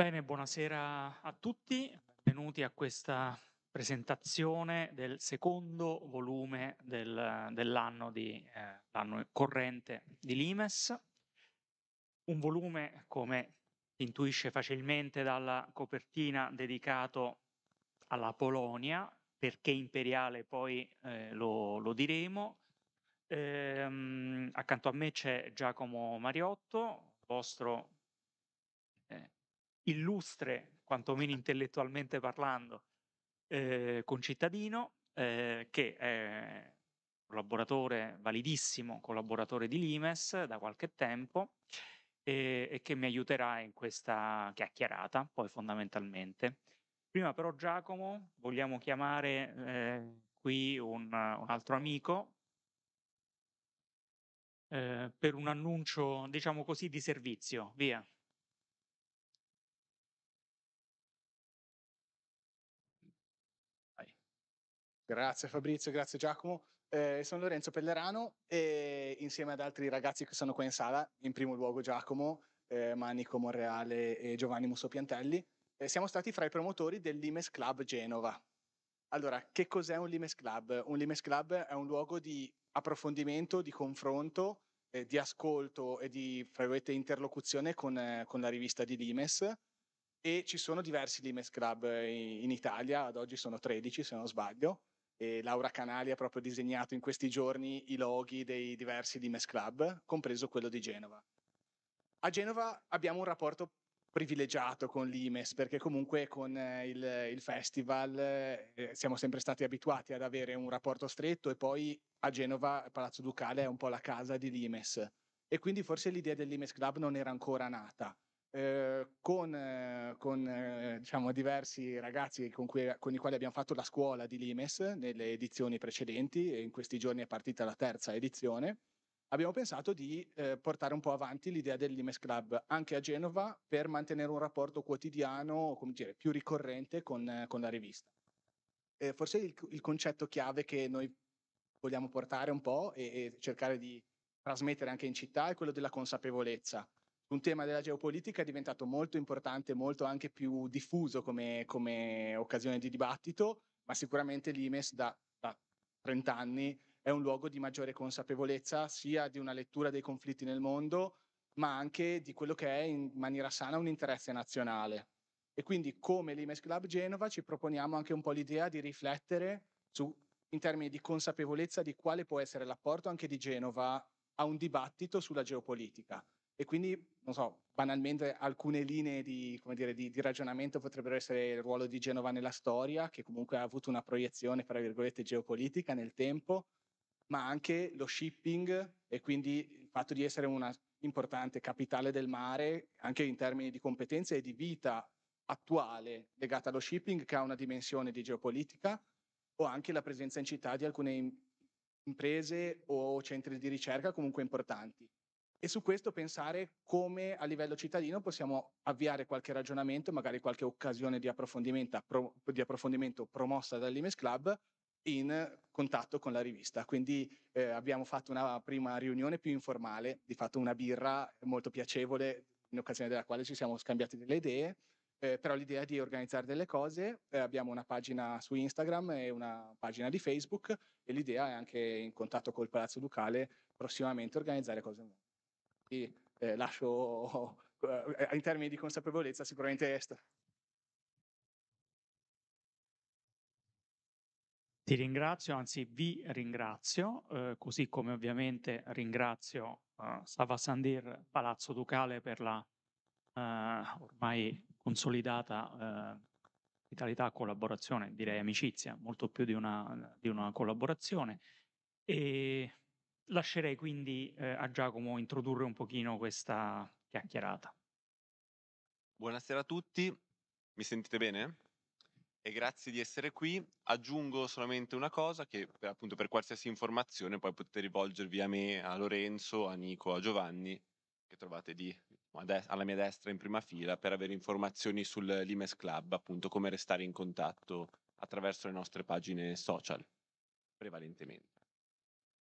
Bene, buonasera a tutti, benvenuti a questa presentazione del secondo volume del, dell'anno di, eh, l'anno corrente di Limes. Un volume, come si intuisce facilmente dalla copertina, dedicato alla Polonia, perché imperiale poi eh, lo, lo, diremo. Ehm, accanto a me c'è Giacomo Mariotto, vostro illustre, quantomeno intellettualmente parlando, eh, concittadino, eh, che è collaboratore validissimo, collaboratore di Limes da qualche tempo e, e che mi aiuterà in questa chiacchierata, poi fondamentalmente. Prima però Giacomo vogliamo chiamare eh, qui un, un, altro amico eh, per un annuncio, diciamo così, di servizio. Via. Grazie Fabrizio, grazie Giacomo. Eh, sono Lorenzo Pellerano e insieme ad altri ragazzi che sono qua in sala, in primo luogo Giacomo, eh, Manico Monreale e Giovanni Mussopiantelli, eh, siamo stati fra i promotori del Limes Club Genova. Allora, che cos'è un Limes Club? Un Limes Club è un luogo di approfondimento, di confronto, eh, di ascolto e di interlocuzione con, eh, con la rivista di Limes e ci sono diversi Limes Club in, in Italia, ad oggi sono 13 se non sbaglio, e Laura Canali ha proprio disegnato in questi giorni i loghi dei diversi Limes Club, compreso quello di Genova. A Genova abbiamo un rapporto privilegiato con l'Imes perché comunque con eh, il, il festival eh, siamo sempre stati abituati ad avere un rapporto stretto e poi a Genova Palazzo Ducale è un po' la casa di l'Imes e quindi forse l'idea dell'Imes Club non era ancora nata. Eh, con, eh, con eh, diciamo, diversi ragazzi con, cui, con, i quali abbiamo fatto la scuola di Limes nelle edizioni precedenti e in questi giorni è partita la terza edizione, abbiamo pensato di eh, portare un po' avanti l'idea del Limes Club anche a Genova per mantenere un rapporto quotidiano, come dire, più ricorrente con, con la rivista. forse il, il, concetto chiave che noi vogliamo portare un po' e, e cercare di trasmettere anche in città è quello della consapevolezza un tema della geopolitica è diventato molto importante, molto anche più diffuso come, come occasione di dibattito, ma sicuramente l'IMES da, da 30 anni è un luogo di maggiore consapevolezza sia di una lettura dei conflitti nel mondo, ma anche di quello che è in maniera sana un interesse nazionale. E quindi come l'IMES Club Genova ci proponiamo anche un po' l'idea di riflettere su, in termini di consapevolezza di quale può essere l'apporto anche di Genova a un dibattito sulla geopolitica e quindi, non so, banalmente alcune linee di, dire, di, di, ragionamento potrebbero essere il ruolo di Genova nella storia, che comunque ha avuto una proiezione, tra virgolette, geopolitica nel tempo, ma anche lo shipping e quindi il fatto di essere una importante capitale del mare, anche in termini di competenze e di vita attuale legata allo shipping, che ha una dimensione di geopolitica, o anche la presenza in città di alcune imprese o centri di ricerca comunque importanti e su questo pensare come a livello cittadino possiamo avviare qualche ragionamento, magari qualche occasione di approfondimento, pro, di approfondimento promossa dall'Imes Club in contatto con la rivista. Quindi eh, abbiamo fatto una prima riunione più informale, di fatto una birra molto piacevole, in occasione della quale ci siamo scambiati delle idee, eh, però l'idea di organizzare delle cose, eh, abbiamo una pagina su Instagram e una pagina di Facebook e l'idea è anche in contatto col Palazzo Ducale prossimamente organizzare cose nuove eh, lascio eh, in termini di consapevolezza sicuramente est. Ti ringrazio, anzi vi ringrazio, eh, così come ovviamente ringrazio eh, Sava Sandir Palazzo Ducale per la eh, ormai consolidata eh, vitalità, collaborazione, direi amicizia, molto più di una, di una collaborazione. E Lascerei quindi eh, a Giacomo introdurre un pochino questa chiacchierata. Buonasera a tutti, mi sentite bene? E grazie di essere qui. Aggiungo solamente una cosa che appunto per qualsiasi informazione poi potete rivolgervi a me, a Lorenzo, a Nico, a Giovanni, che trovate lì alla mia destra in prima fila per avere informazioni sul Limes Club, appunto come restare in contatto attraverso le nostre pagine social, prevalentemente.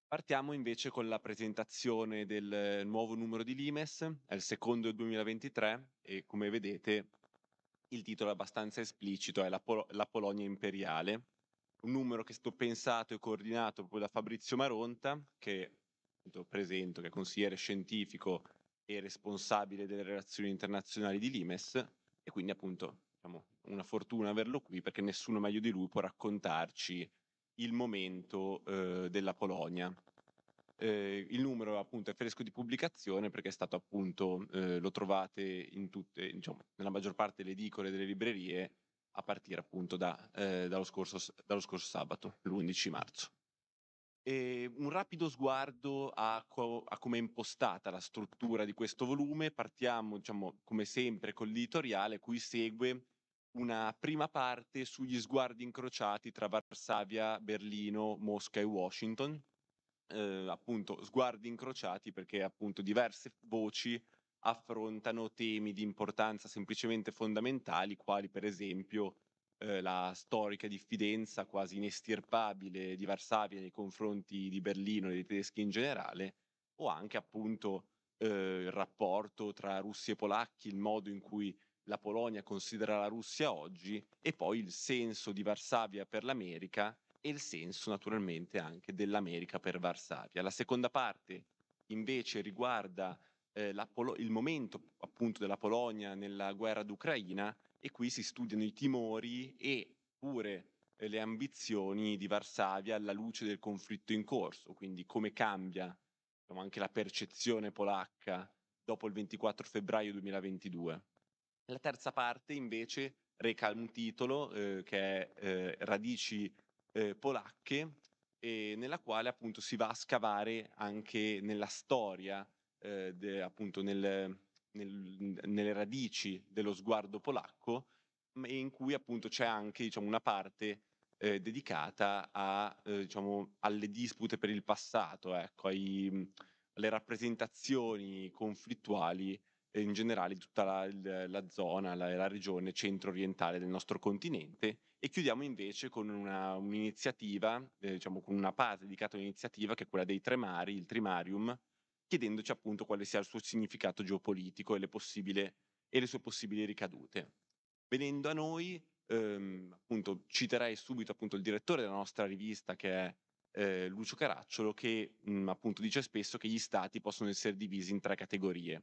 Partiamo invece con la presentazione del nuovo numero di Limes, è il secondo del 2023 e come vedete il titolo è abbastanza esplicito, è la, Pol- la Polonia imperiale, un numero che è stato pensato e coordinato proprio da Fabrizio Maronta, che appunto, presento, che è consigliere scientifico e responsabile delle relazioni internazionali di Limes, e quindi appunto diciamo, una fortuna averlo qui perché nessuno meglio di lui può raccontarci il momento eh, della Polonia. Eh, il numero appunto è fresco di pubblicazione perché è stato appunto, eh, lo trovate in tutte, diciamo, nella maggior parte delle edicole delle librerie a partire appunto da, eh, dallo, scorso, dallo scorso sabato, l'11 marzo. E un rapido sguardo a, co- a come è impostata la struttura di questo volume. Partiamo, diciamo, come sempre, con l'editoriale, cui segue una prima parte sugli sguardi incrociati tra Varsavia, Berlino, Mosca e Washington. Eh, appunto, sguardi incrociati perché appunto diverse voci affrontano temi di importanza semplicemente fondamentali, quali per esempio eh, la storica diffidenza quasi inestirpabile di Varsavia nei confronti di Berlino e dei tedeschi in generale, o anche appunto eh, il rapporto tra russi e polacchi, il modo in cui la Polonia considera la Russia oggi e poi il senso di Varsavia per l'America e il senso naturalmente anche dell'America per Varsavia. La seconda parte invece riguarda eh, Polo- il momento appunto della Polonia nella guerra d'Ucraina e qui si studiano i timori e pure eh, le ambizioni di Varsavia alla luce del conflitto in corso, quindi come cambia diciamo, anche la percezione polacca dopo il 24 febbraio 2022. La terza parte invece reca un titolo eh, che è eh, Radici eh, polacche, nella quale appunto si va a scavare anche nella storia eh, de, appunto nel, nel, nelle radici dello sguardo polacco e in cui appunto c'è anche diciamo, una parte eh, dedicata a, eh, diciamo, alle dispute per il passato, ecco, ai, alle rappresentazioni conflittuali in generale tutta la, la zona, la, la, regione centro-orientale del nostro continente e chiudiamo invece con una, un'iniziativa, eh, diciamo con una parte dedicata all'iniziativa che è quella dei Tremari, il Trimarium, chiedendoci appunto quale sia il suo significato geopolitico e le, e le sue possibili ricadute. Venendo a noi, ehm, appunto, citerei subito appunto il direttore della nostra rivista che è eh, Lucio Caracciolo che mh, mm, appunto dice spesso che gli stati possono essere divisi in tre categorie.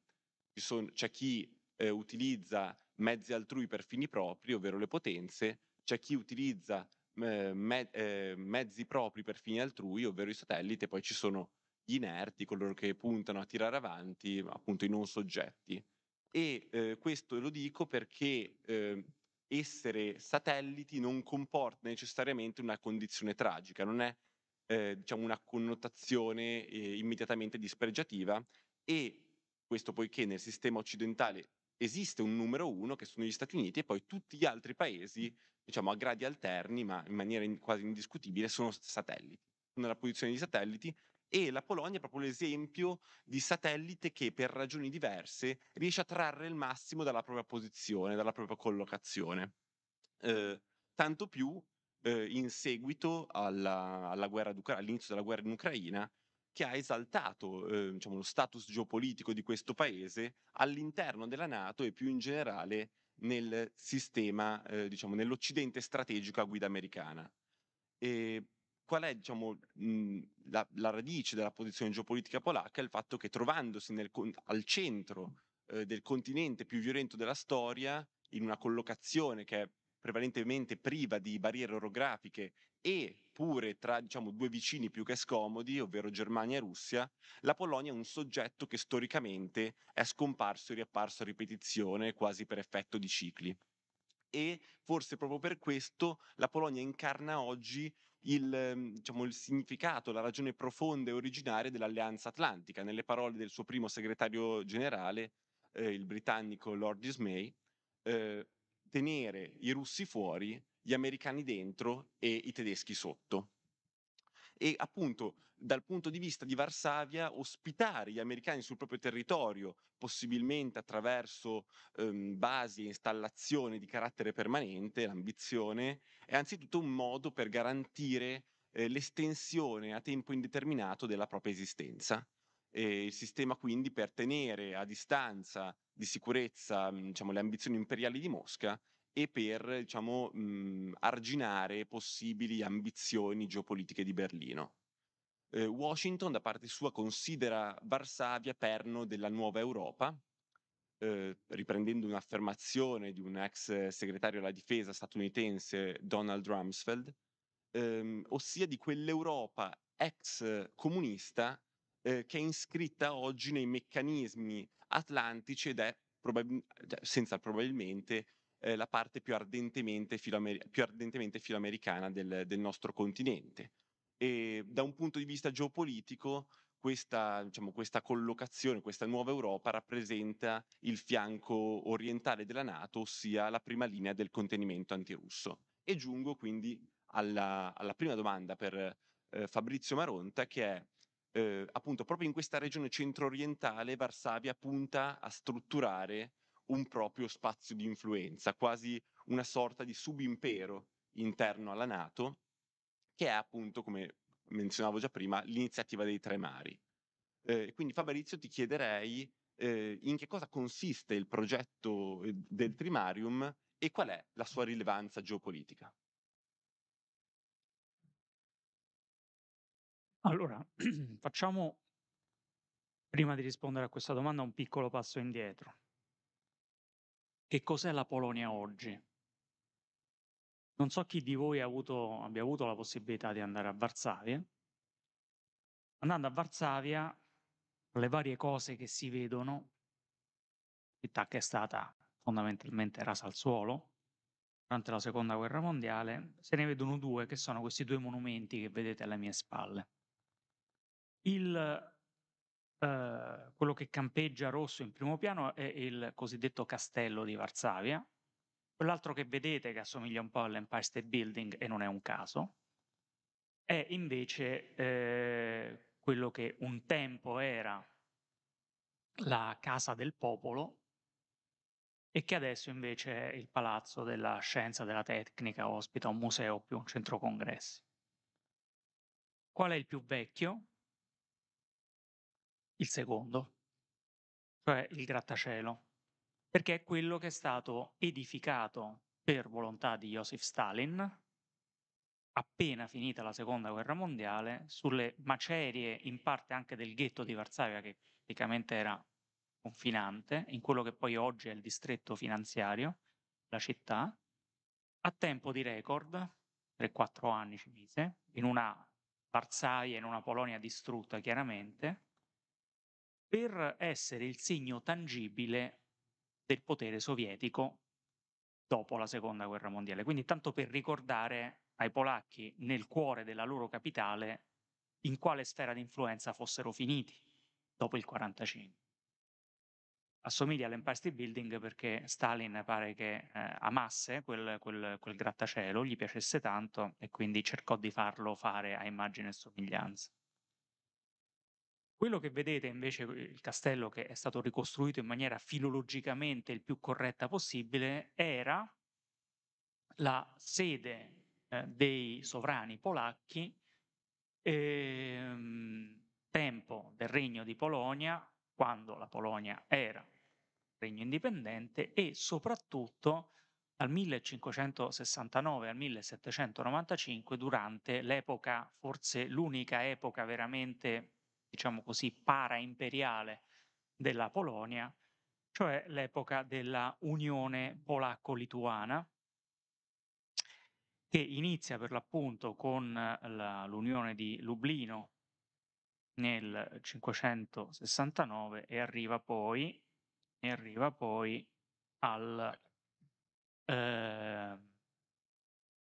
C'è chi eh, utilizza mezzi altrui per fini propri, ovvero le potenze, c'è chi utilizza eh, me, eh, mezzi propri per fini altrui, ovvero i satelliti, e poi ci sono gli inerti, coloro che puntano a tirare avanti appunto i non soggetti. E eh, questo lo dico perché eh, essere satelliti non comporta necessariamente una condizione tragica, non è eh, diciamo una connotazione eh, immediatamente dispregiativa e questo poiché nel sistema occidentale esiste un numero uno che sono gli Stati Uniti e poi tutti gli altri paesi, diciamo a gradi alterni, ma in maniera in, quasi indiscutibile, sono satelliti. Nella posizione di satelliti e la Polonia è proprio l'esempio di satellite che per ragioni diverse riesce a trarre il massimo dalla propria posizione, dalla propria collocazione. Eh, tanto più eh, in seguito alla, alla guerra all'inizio della guerra in Ucraina, che ha esaltato eh, diciamo, lo status geopolitico di questo paese all'interno della Nato e più in generale nel sistema, eh, diciamo, nell'Occidente strategico a guida americana. E qual è diciamo, mh, la, la, radice della posizione geopolitica polacca? Il fatto che trovandosi nel, al centro eh, del continente più violento della storia, in una collocazione che è prevalentemente priva di barriere orografiche e pure tra diciamo, due vicini più che scomodi, ovvero Germania e Russia, la Polonia è un soggetto che storicamente è scomparso e riapparso a ripetizione quasi per effetto di cicli. E forse proprio per questo la Polonia incarna oggi il, ehm, diciamo, il significato, la ragione profonda e originaria dell'Alleanza Atlantica. Nelle parole del suo primo segretario generale, eh, il britannico Lord Dismay, eh, tenere i russi fuori, gli americani dentro e i tedeschi sotto. E appunto dal punto di vista di Varsavia ospitare gli americani sul proprio territorio, possibilmente attraverso ehm, basi e installazioni di carattere permanente, l'ambizione, è anzitutto un modo per garantire eh, l'estensione a tempo indeterminato della propria esistenza. e il sistema quindi per tenere a distanza di sicurezza mhmm, diciamo, le ambizioni imperiali di Mosca e per diciamo, mh, arginare possibili ambizioni geopolitiche di Berlino. Eh, Washington da parte sua considera Varsavia perno della nuova Europa, eh, riprendendo un'affermazione di un ex segretario alla difesa statunitense Donald Rumsfeld, ehm, ossia di quell'Europa ex comunista eh, che è iscritta oggi nei meccanismi atlantici ed è probab- cioè, senza probabilmente eh, la parte più ardentemente, filoamer- più ardentemente filoamericana del, del nostro continente. E da un punto di vista geopolitico, questa, diciamo, questa collocazione, questa nuova Europa rappresenta il fianco orientale della Nato, ossia la prima linea del contenimento antirusso. E giungo quindi alla, alla prima domanda per eh, Fabrizio Maronta, che è eh, appunto proprio in questa regione centro-orientale Varsavia punta a strutturare un proprio spazio di influenza, quasi una sorta di subimpero interno alla Nato, che è appunto, come menzionavo già prima, l'iniziativa dei tre mari. Eh, quindi Fabrizio ti chiederei eh, in che cosa consiste il progetto eh, del Trimarium e qual è la sua rilevanza geopolitica. Allora, facciamo, prima di rispondere a questa domanda, un piccolo passo indietro. Che cos'è la Polonia oggi? Non so chi di voi avuto, abbia avuto la possibilità di andare a Varsavia. Andando a Varsavia, le varie cose che si vedono, città che è stata fondamentalmente rasa al suolo durante la seconda guerra mondiale, se ne vedono due che sono questi due monumenti che vedete alle mie spalle. Il, eh, quello che campeggia rosso in primo piano è il cosiddetto castello di Varsavia, quell'altro che vedete che assomiglia un po' all'Empire State Building e non è un caso, è invece eh, quello che un tempo era la casa del popolo e che adesso invece è il palazzo della scienza della tecnica, ospita un museo più un centro congressi. Qual è il più vecchio? Il secondo, cioè il grattacielo, perché è quello che è stato edificato per volontà di Joseph Stalin appena finita la seconda guerra mondiale sulle macerie in parte anche del ghetto di Varsavia che praticamente era confinante in quello che poi oggi è il distretto finanziario, la città, a tempo di record, 3-4 anni ci mise, in una Varsavia, in una Polonia distrutta chiaramente, per essere il segno tangibile del potere sovietico dopo la seconda guerra mondiale. Quindi tanto per ricordare ai polacchi nel cuore della loro capitale in quale sfera di influenza fossero finiti dopo il 1945. Assomiglia all'Empire State Building perché Stalin pare che eh, amasse quel, quel, quel grattacielo, gli piacesse tanto e quindi cercò di farlo fare a immagine e somiglianza. Quello che vedete invece, il castello che è stato ricostruito in maniera filologicamente il più corretta possibile, era la sede eh, dei sovrani polacchi, ehm, tempo del regno di Polonia, quando la Polonia era regno indipendente e soprattutto dal 1569 al 1795 durante l'epoca, forse l'unica epoca veramente diciamo così, para-imperiale della Polonia, cioè l'epoca della Unione polacco-lituana, che inizia per l'appunto con la, l'Unione di Lublino nel 569 e arriva poi, e arriva poi al, eh,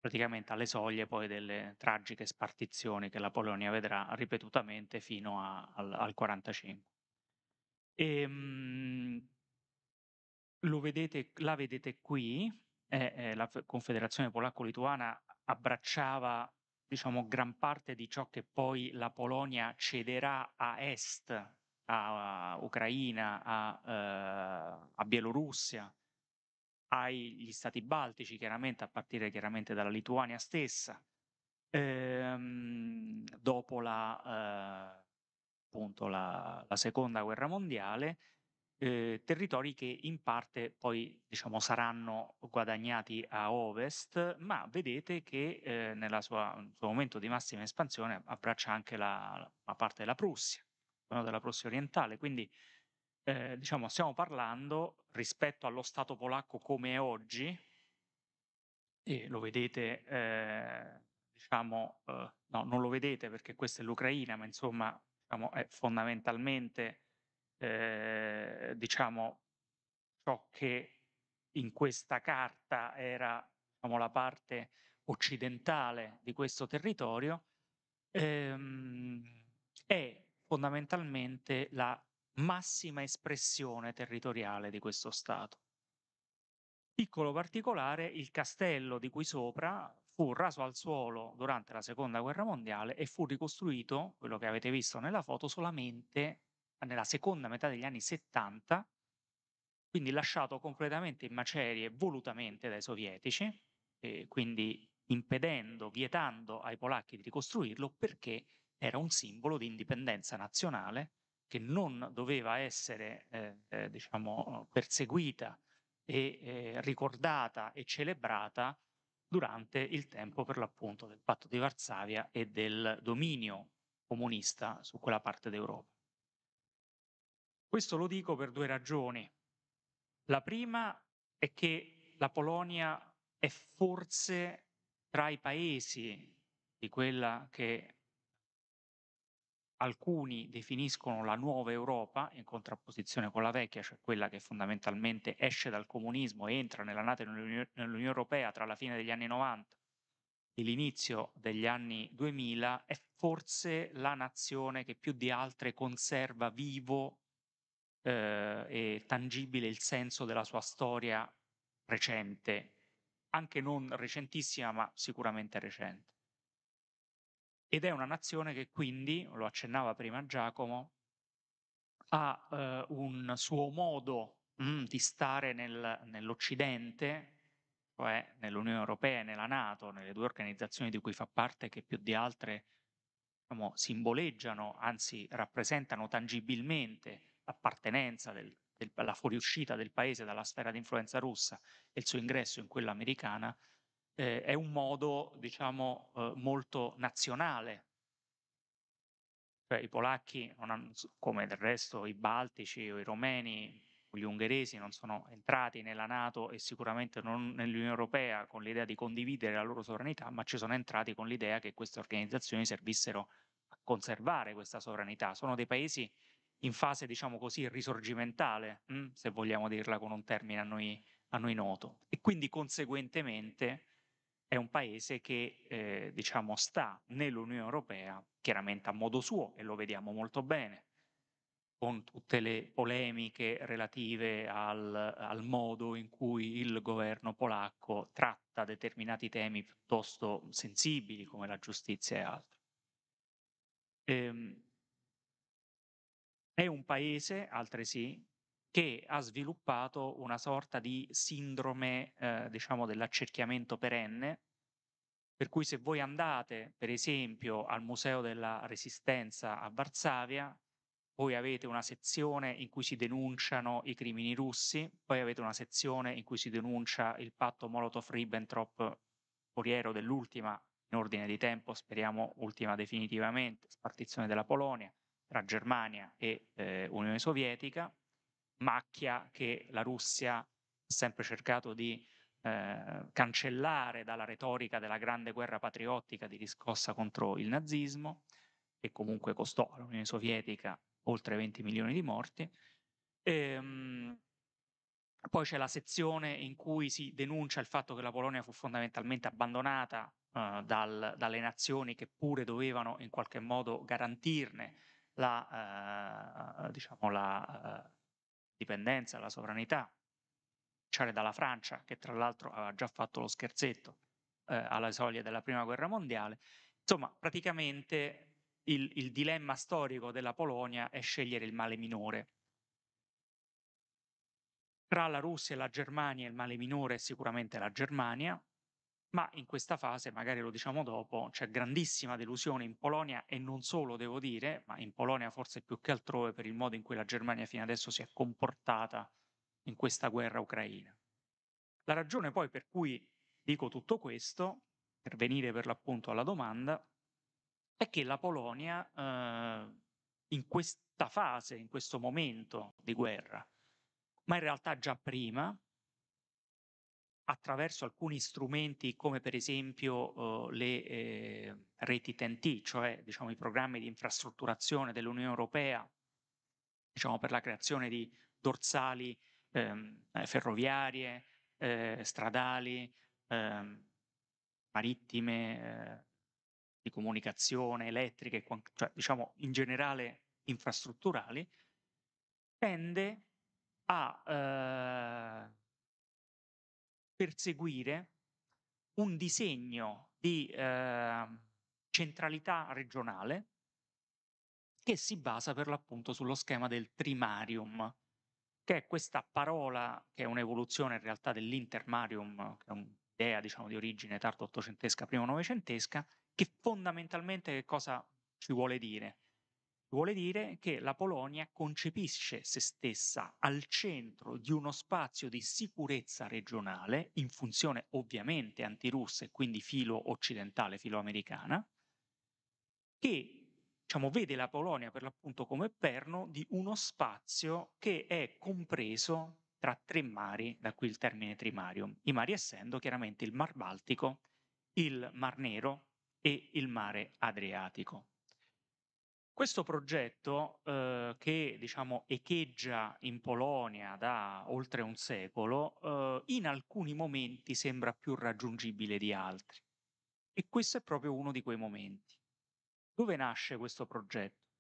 praticamente alle soglie poi delle tragiche spartizioni che la Polonia vedrà ripetutamente fino a, al, al 45. E, ehm, lo vedete, la vedete qui, eh, eh, la Confederazione Polacco-Lituana abbracciava diciamo, gran parte di ciò che poi la Polonia cederà a est, a, a Ucraina, a, uh, a Bielorussia, agli stati baltici, chiaramente a partire chiaramente dalla Lituania stessa, ehm, dopo la, eh, appunto la, la seconda guerra mondiale, eh, territori che in parte poi diciamo, saranno guadagnati a ovest, ma vedete che eh, nel suo momento di massima espansione abbraccia anche la, la parte della Prussia, della Prussia orientale, quindi eh, diciamo, stiamo parlando rispetto allo Stato polacco come è oggi, e lo vedete, eh, diciamo, eh, no, non lo vedete perché questa è l'Ucraina, ma insomma, diciamo, è fondamentalmente, eh, diciamo, ciò che in questa carta era, diciamo, la parte occidentale di questo territorio, ehm, è fondamentalmente la massima espressione territoriale di questo Stato. Piccolo particolare, il castello di cui sopra fu raso al suolo durante la seconda guerra mondiale e fu ricostruito, quello che avete visto nella foto, solamente nella seconda metà degli anni 70, quindi lasciato completamente in macerie volutamente dai sovietici, quindi impedendo, vietando ai polacchi di ricostruirlo perché era un simbolo di indipendenza nazionale che non doveva essere eh, eh, diciamo, perseguita e eh, ricordata e celebrata durante il tempo per l'appunto del patto di Varsavia e del dominio comunista su quella parte d'Europa. Questo lo dico per due ragioni. La prima è che la Polonia è forse tra i paesi di quella che alcuni definiscono la nuova Europa in contrapposizione con la vecchia, cioè quella che fondamentalmente esce dal comunismo e entra nella NATO nell'Unione Europea tra la fine degli anni 90 e l'inizio degli anni 2000, è forse la nazione che più di altre conserva vivo eh, e tangibile il senso della sua storia recente, anche non recentissima, ma sicuramente recente ed è una nazione che quindi, lo accennava prima Giacomo, ha eh, un suo modo mh, mm, di stare nel, nell'Occidente, cioè nell'Unione Europea e nella Nato, nelle due organizzazioni di cui fa parte, che più di altre diciamo, simboleggiano, anzi rappresentano tangibilmente l'appartenenza del, del, la fuoriuscita del paese dalla sfera di influenza russa e il suo ingresso in quella americana, eh, è un modo, diciamo, eh, molto nazionale. Cioè, I polacchi, hanno, come del resto i baltici o i romeni gli ungheresi, non sono entrati nella Nato e sicuramente non nell'Unione Europea con l'idea di condividere la loro sovranità, ma ci sono entrati con l'idea che queste organizzazioni servissero a conservare questa sovranità. Sono dei paesi in fase, diciamo così, risorgimentale, mh, hm, se vogliamo dirla con un termine a noi, a noi noto. E quindi conseguentemente è un paese che eh, diciamo sta nell'Unione Europea chiaramente a modo suo e lo vediamo molto bene con tutte le polemiche relative al, al modo in cui il governo polacco tratta determinati temi piuttosto sensibili come la giustizia e altro. Ehm, è un paese, altresì, che ha sviluppato una sorta di sindrome, eh, diciamo, dell'accerchiamento perenne, per cui se voi andate, per esempio, al Museo della Resistenza a Varsavia, voi avete una sezione in cui si denunciano i crimini russi, poi avete una sezione in cui si denuncia il patto Molotov-Ribbentrop, foriero dell'ultima, in ordine di tempo, speriamo ultima definitivamente, spartizione della Polonia tra Germania e eh, Unione Sovietica, macchia che la Russia ha sempre cercato di eh, cancellare dalla retorica della grande guerra patriottica di riscossa contro il nazismo, che comunque costò all'Unione Sovietica oltre 20 milioni di morti. Ehm, poi c'è la sezione in cui si denuncia il fatto che la Polonia fu fondamentalmente abbandonata uh, dal, dalle nazioni che pure dovevano in qualche modo garantirne la, uh, diciamo la uh, dipendenza, la sovranità, cominciare dalla Francia, che tra l'altro aveva già fatto lo scherzetto eh, alla soglia della Prima Guerra Mondiale. Insomma, praticamente il, il dilemma storico della Polonia è scegliere il male minore. Tra la Russia e la Germania il male minore è sicuramente la Germania, ma in questa fase, magari lo diciamo dopo, c'è grandissima delusione in Polonia e non solo, devo dire, ma in Polonia forse più che altrove per il modo in cui la Germania fino adesso si è comportata in questa guerra ucraina. La ragione poi per cui dico tutto questo, per venire per l'appunto alla domanda, è che la Polonia eh, in questa fase, in questo momento di guerra, ma in realtà già prima, attraverso alcuni strumenti come per esempio eh, le eh, reti TNT, cioè diciamo, i programmi di infrastrutturazione dell'Unione Europea, diciamo, per la creazione di dorsali ehm, eh, ferroviarie, eh, stradali, ehm, marittime, eh, di comunicazione, elettriche, cioè diciamo in generale infrastrutturali, tende a eh, perseguire un disegno di eh, centralità regionale che si basa per l'appunto sullo schema del trimarium, che è questa parola che è un'evoluzione in realtà dell'intermarium, che è un'idea diciamo di origine tardo ottocentesca, prima novecentesca, che fondamentalmente che cosa ci vuole dire? Vuole dire che la Polonia concepisce se stessa al centro di uno spazio di sicurezza regionale, in funzione ovviamente antirussa e quindi filo occidentale, filo americana, che diciamo, vede la Polonia per l'appunto come perno di uno spazio che è compreso tra tre mari, da qui il termine trimarium, i mari essendo chiaramente il Mar Baltico, il Mar Nero e il Mare Adriatico. Questo progetto, eh, che diciamo echeggia in Polonia da oltre un secolo, eh, in alcuni momenti sembra più raggiungibile di altri. E questo è proprio uno di quei momenti. Dove nasce questo progetto?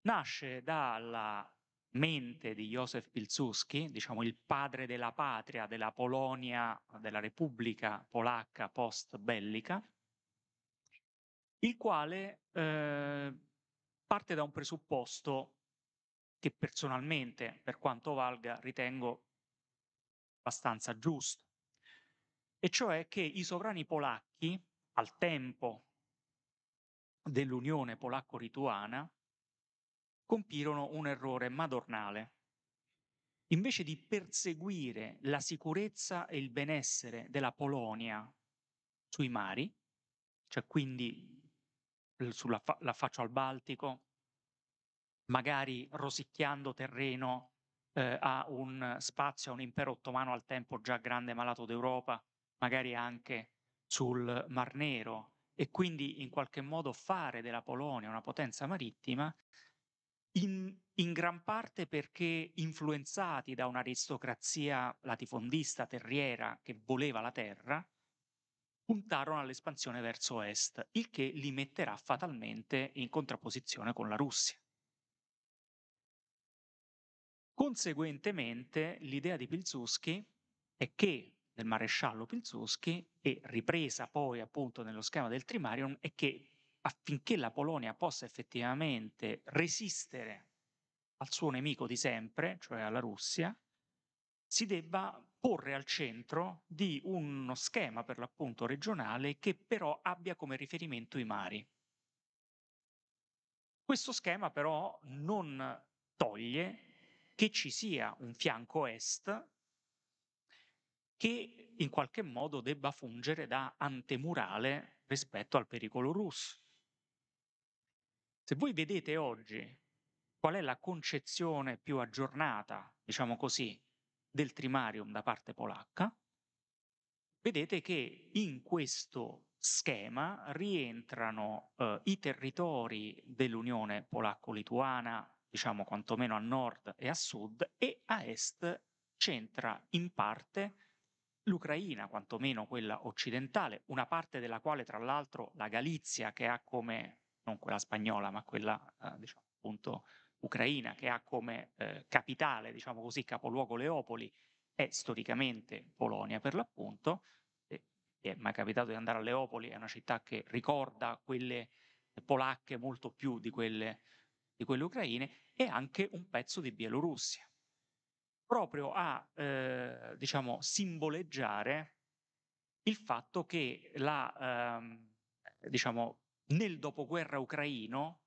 Nasce dalla mente di Józef Pilsudski, diciamo il padre della patria della Polonia, della Repubblica polacca post bellica, il quale eh, parte da un presupposto che personalmente, per quanto valga, ritengo abbastanza giusto, e cioè che i sovrani polacchi, al tempo dell'unione polacco-lituana, compirono un errore madornale. Invece di perseguire la sicurezza e il benessere della Polonia sui mari, cioè quindi sull'affaccio al Baltico, magari rosicchiando terreno eh, a un spazio, a un impero ottomano al tempo già grande malato d'Europa, magari anche sul Mar Nero, e quindi in qualche modo fare della Polonia una potenza marittima, in, in gran parte perché influenzati da un'aristocrazia latifondista terriera che voleva la terra, puntarono all'espansione verso est, il che li metterà fatalmente in contrapposizione con la Russia. Conseguentemente, l'idea di Pilsudski è che del maresciallo Pilsudski e ripresa poi appunto nello schema del Trimarium è che affinché la Polonia possa effettivamente resistere al suo nemico di sempre, cioè alla Russia, si debba porre al centro di uno schema per l'appunto regionale che però abbia come riferimento i mari. Questo schema però non toglie che ci sia un fianco est che in qualche modo debba fungere da antemurale rispetto al pericolo russo. Se voi vedete oggi qual è la concezione più aggiornata, diciamo così, del trimarium da parte polacca, vedete che in questo schema rientrano eh, i territori dell'Unione polacco-lituana, diciamo quantomeno a nord e a sud, e a est c'entra in parte l'Ucraina, quantomeno quella occidentale, una parte della quale tra l'altro la Galizia, che ha come, non quella spagnola, ma quella eh, diciamo appunto ucraina che ha come eh, capitale, diciamo così, capoluogo Leopoli, è storicamente Polonia per l'appunto. E, è mai capitato di andare a Leopoli, è una città che ricorda quelle polacche molto più di quelle, di quelle ucraine, e anche un pezzo di Bielorussia, proprio a eh, diciamo, simboleggiare il fatto che la, ehm, diciamo, nel dopoguerra ucraino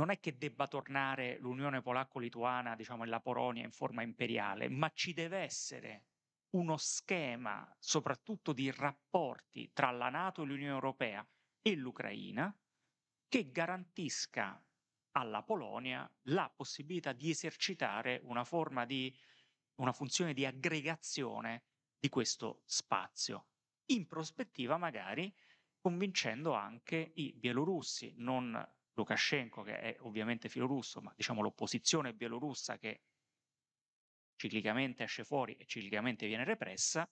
non è che debba tornare l'Unione polacco-lituana, diciamo, e la Polonia in forma imperiale, ma ci deve essere uno schema, soprattutto di rapporti tra la Nato e l'Unione Europea e l'Ucraina, che garantisca alla Polonia la possibilità di esercitare una forma di una funzione di aggregazione di questo spazio. In prospettiva, magari convincendo anche i bielorussi, non Lukashenko, che è ovviamente filorusso, ma diciamo l'opposizione bielorussa che ciclicamente esce fuori e ciclicamente viene repressa,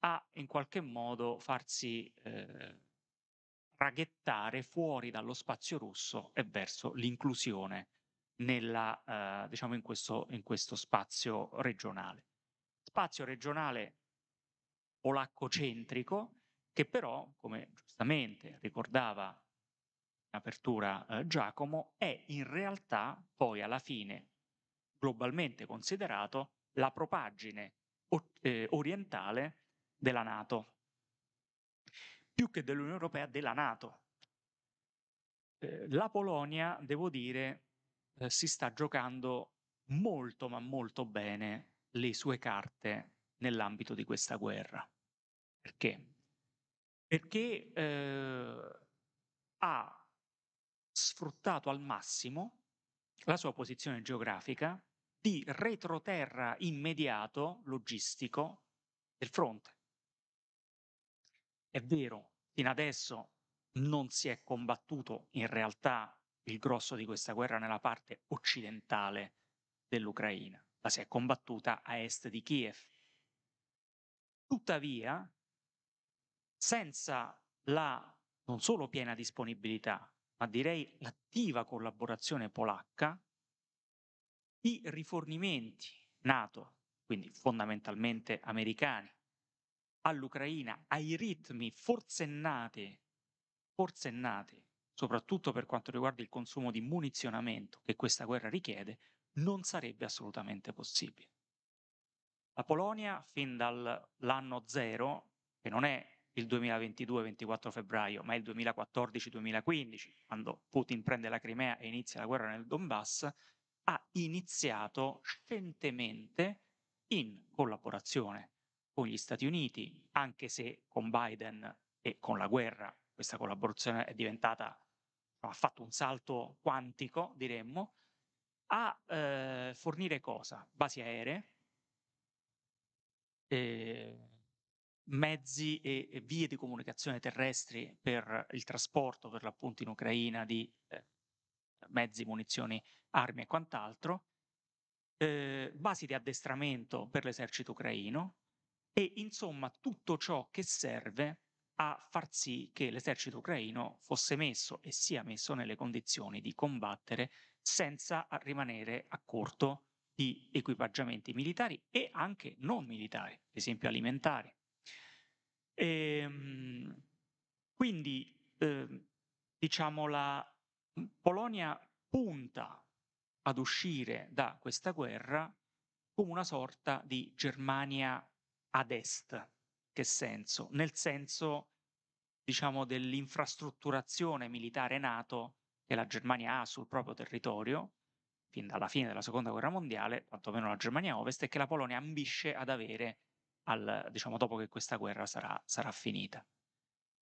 a in qualche modo farsi eh, raghettare fuori dallo spazio russo e verso l'inclusione nella, eh, diciamo in questo, in questo spazio regionale. Spazio regionale polacco-centrico che però, come giustamente ricordava apertura eh, Giacomo, è in realtà poi alla fine globalmente considerato la propagine eh, orientale della Nato, più che dell'Unione Europea, della Nato. Eh, la Polonia, devo dire, eh, si sta giocando molto ma molto bene le sue carte nell'ambito di questa guerra. Perché? Perché eh, ha sfruttato al massimo la sua posizione geografica di retroterra immediato logistico del fronte. È vero, fino adesso non si è combattuto in realtà il grosso di questa guerra nella parte occidentale dell'Ucraina, la si è combattuta a est di Kiev. Tuttavia, senza la non solo piena disponibilità, ma direi l'attiva collaborazione polacca, i rifornimenti NATO, quindi fondamentalmente americani, all'Ucraina ai ritmi forsennati, forsennati, soprattutto per quanto riguarda il consumo di munizionamento che questa guerra richiede, non sarebbe assolutamente possibile. La Polonia, fin dall'anno zero, che non è il 2022-24 febbraio, ma il 2014-2015, quando Putin prende la Crimea e inizia la guerra nel Donbass, ha iniziato scientemente in collaborazione con gli Stati Uniti, anche se con Biden e con la guerra questa collaborazione è diventata, ha fatto un salto quantico, diremmo, a eh, fornire cosa? Basi aeree, eh, mezzi e, e, vie di comunicazione terrestri per il trasporto, per l'appunto in Ucraina, di eh, mezzi, munizioni, armi e quant'altro, eh, basi di addestramento per l'esercito ucraino e insomma tutto ciò che serve a far sì che l'esercito ucraino fosse messo e sia messo nelle condizioni di combattere senza rimanere a corto di equipaggiamenti militari e anche non militari, ad esempio alimentari. Ehm, quindi, eh, diciamo, la Polonia punta ad uscire da questa guerra come una sorta di Germania ad est. Che senso? Nel senso, diciamo, dell'infrastrutturazione militare NATO che la Germania ha sul proprio territorio, fin dalla fine della seconda guerra mondiale, quantomeno la Germania Ovest, e che la Polonia ambisce ad avere al, diciamo, dopo che questa guerra sarà, sarà finita.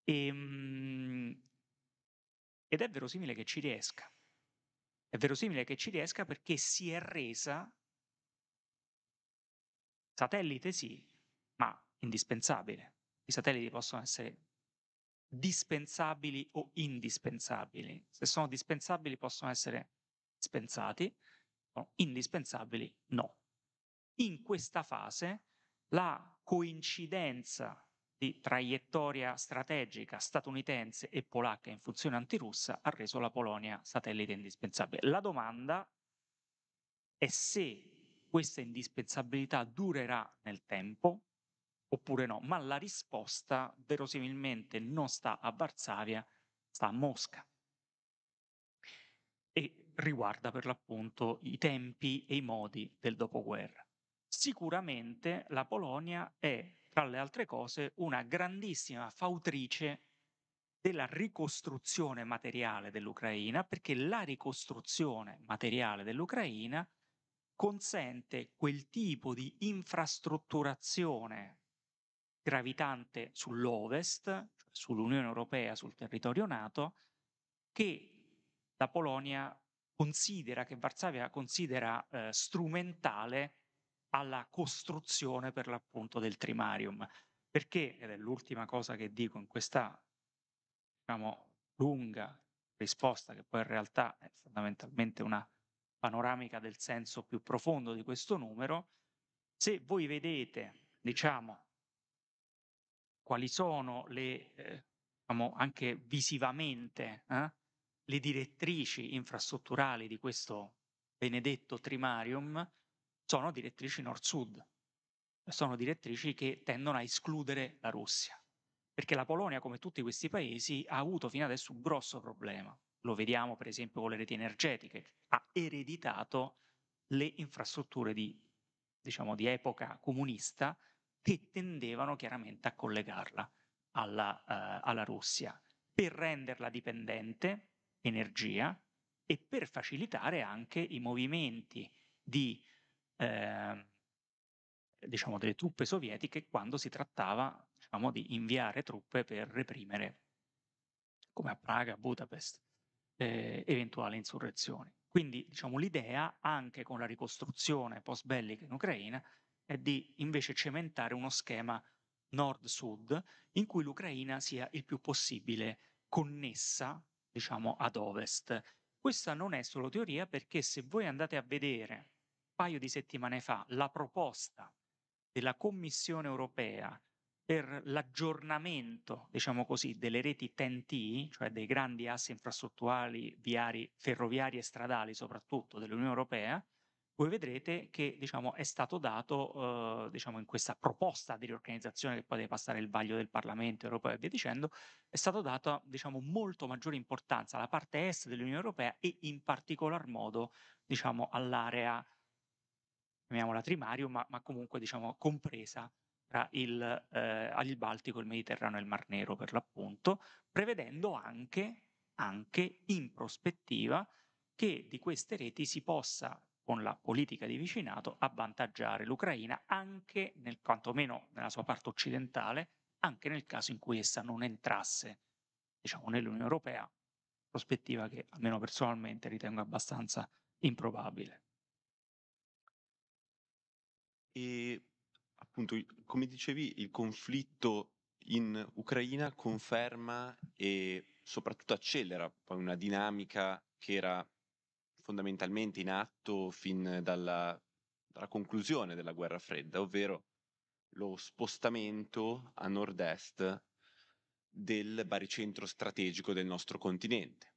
E, ehm, ed è verosimile che ci riesca. È verosimile che ci riesca perché si è resa satellite sì, ma indispensabile. I satelliti possono essere dispensabili o indispensabili. Se sono dispensabili possono essere dispensati, no, indispensabili no. In questa fase la coincidenza di traiettoria strategica statunitense e polacca in funzione antirussa ha reso la Polonia satellite indispensabile. La domanda è se questa indispensabilità durerà nel tempo oppure no, ma la risposta verosimilmente non sta a Varsavia, sta a Mosca e riguarda per l'appunto i tempi e i modi del dopoguerra. Sicuramente la Polonia è tra le altre cose, una grandissima fautrice della ricostruzione materiale dell'Ucraina, perché la ricostruzione materiale dell'Ucraina consente quel tipo di infrastrutturazione gravitante sull'ovest, cioè sull'Unione Europea, sul territorio NATO, che la Polonia considera, che Varsavia considera eh, strumentale alla costruzione per l'appunto del trimarium. Perché, ed è l'ultima cosa che dico in questa diciamo, lunga risposta, che poi in realtà è fondamentalmente una panoramica del senso più profondo di questo numero, se voi vedete, diciamo, quali sono le, eh, diciamo, anche visivamente, eh, le direttrici infrastrutturali di questo benedetto trimarium, sono direttrici nord-sud, sono direttrici che tendono a escludere la Russia. Perché la Polonia, come tutti questi paesi, ha avuto fino adesso un grosso problema. Lo vediamo per esempio con le reti energetiche. Ha ereditato le infrastrutture di, diciamo, di epoca comunista che tendevano chiaramente a collegarla alla, uh, alla Russia per renderla dipendente energia e per facilitare anche i movimenti di eh, diciamo, delle truppe sovietiche quando si trattava diciamo, di inviare truppe per reprimere, come a Praga, a Budapest, eh, eventuali insurrezioni. Quindi diciamo, l'idea, anche con la ricostruzione post bellica in Ucraina, è di invece cementare uno schema nord-sud in cui l'Ucraina sia il più possibile connessa, diciamo, ad ovest. Questa non è solo teoria perché se voi andate a vedere paio di settimane fa la proposta della Commissione europea per l'aggiornamento, diciamo così, delle reti TNT, cioè dei grandi assi infrastrutturali viari, ferroviari e stradali soprattutto dell'Unione Europea, voi vedrete che diciamo, è stato dato eh, diciamo, in questa proposta di riorganizzazione che poi deve passare il vaglio del Parlamento europeo e via dicendo, è stato dato diciamo, molto maggiore importanza alla parte est dell'Unione Europea e in particolar modo diciamo, all'area chiamiamola trimario, ma, ma comunque diciamo compresa tra il, eh, il Baltico, il Mediterraneo e il Mar Nero per l'appunto, prevedendo anche, anche in prospettiva che di queste reti si possa con la politica di vicinato avvantaggiare l'Ucraina anche nel quantomeno nella sua parte occidentale, anche nel caso in cui essa non entrasse diciamo nell'Unione Europea, prospettiva che almeno personalmente ritengo abbastanza improbabile. E appunto, come dicevi, il conflitto in Ucraina conferma e soprattutto accelera poi una dinamica che era fondamentalmente in atto fin dalla, dalla conclusione della guerra fredda, ovvero lo spostamento a nord-est del baricentro strategico del nostro continente.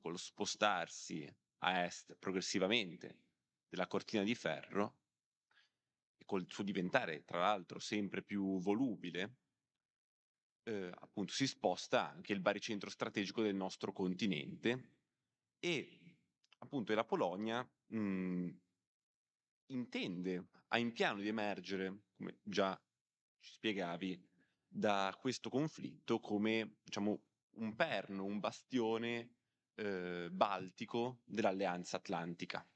Con lo spostarsi a est progressivamente della cortina di ferro, col suo diventare tra l'altro sempre più volubile, eh, appunto si sposta anche il baricentro strategico del nostro continente e appunto la Polonia mh, mhmm, intende, ha in piano di emergere, come già ci spiegavi, da questo conflitto come diciamo un perno, un bastione eh, baltico dell'alleanza atlantica.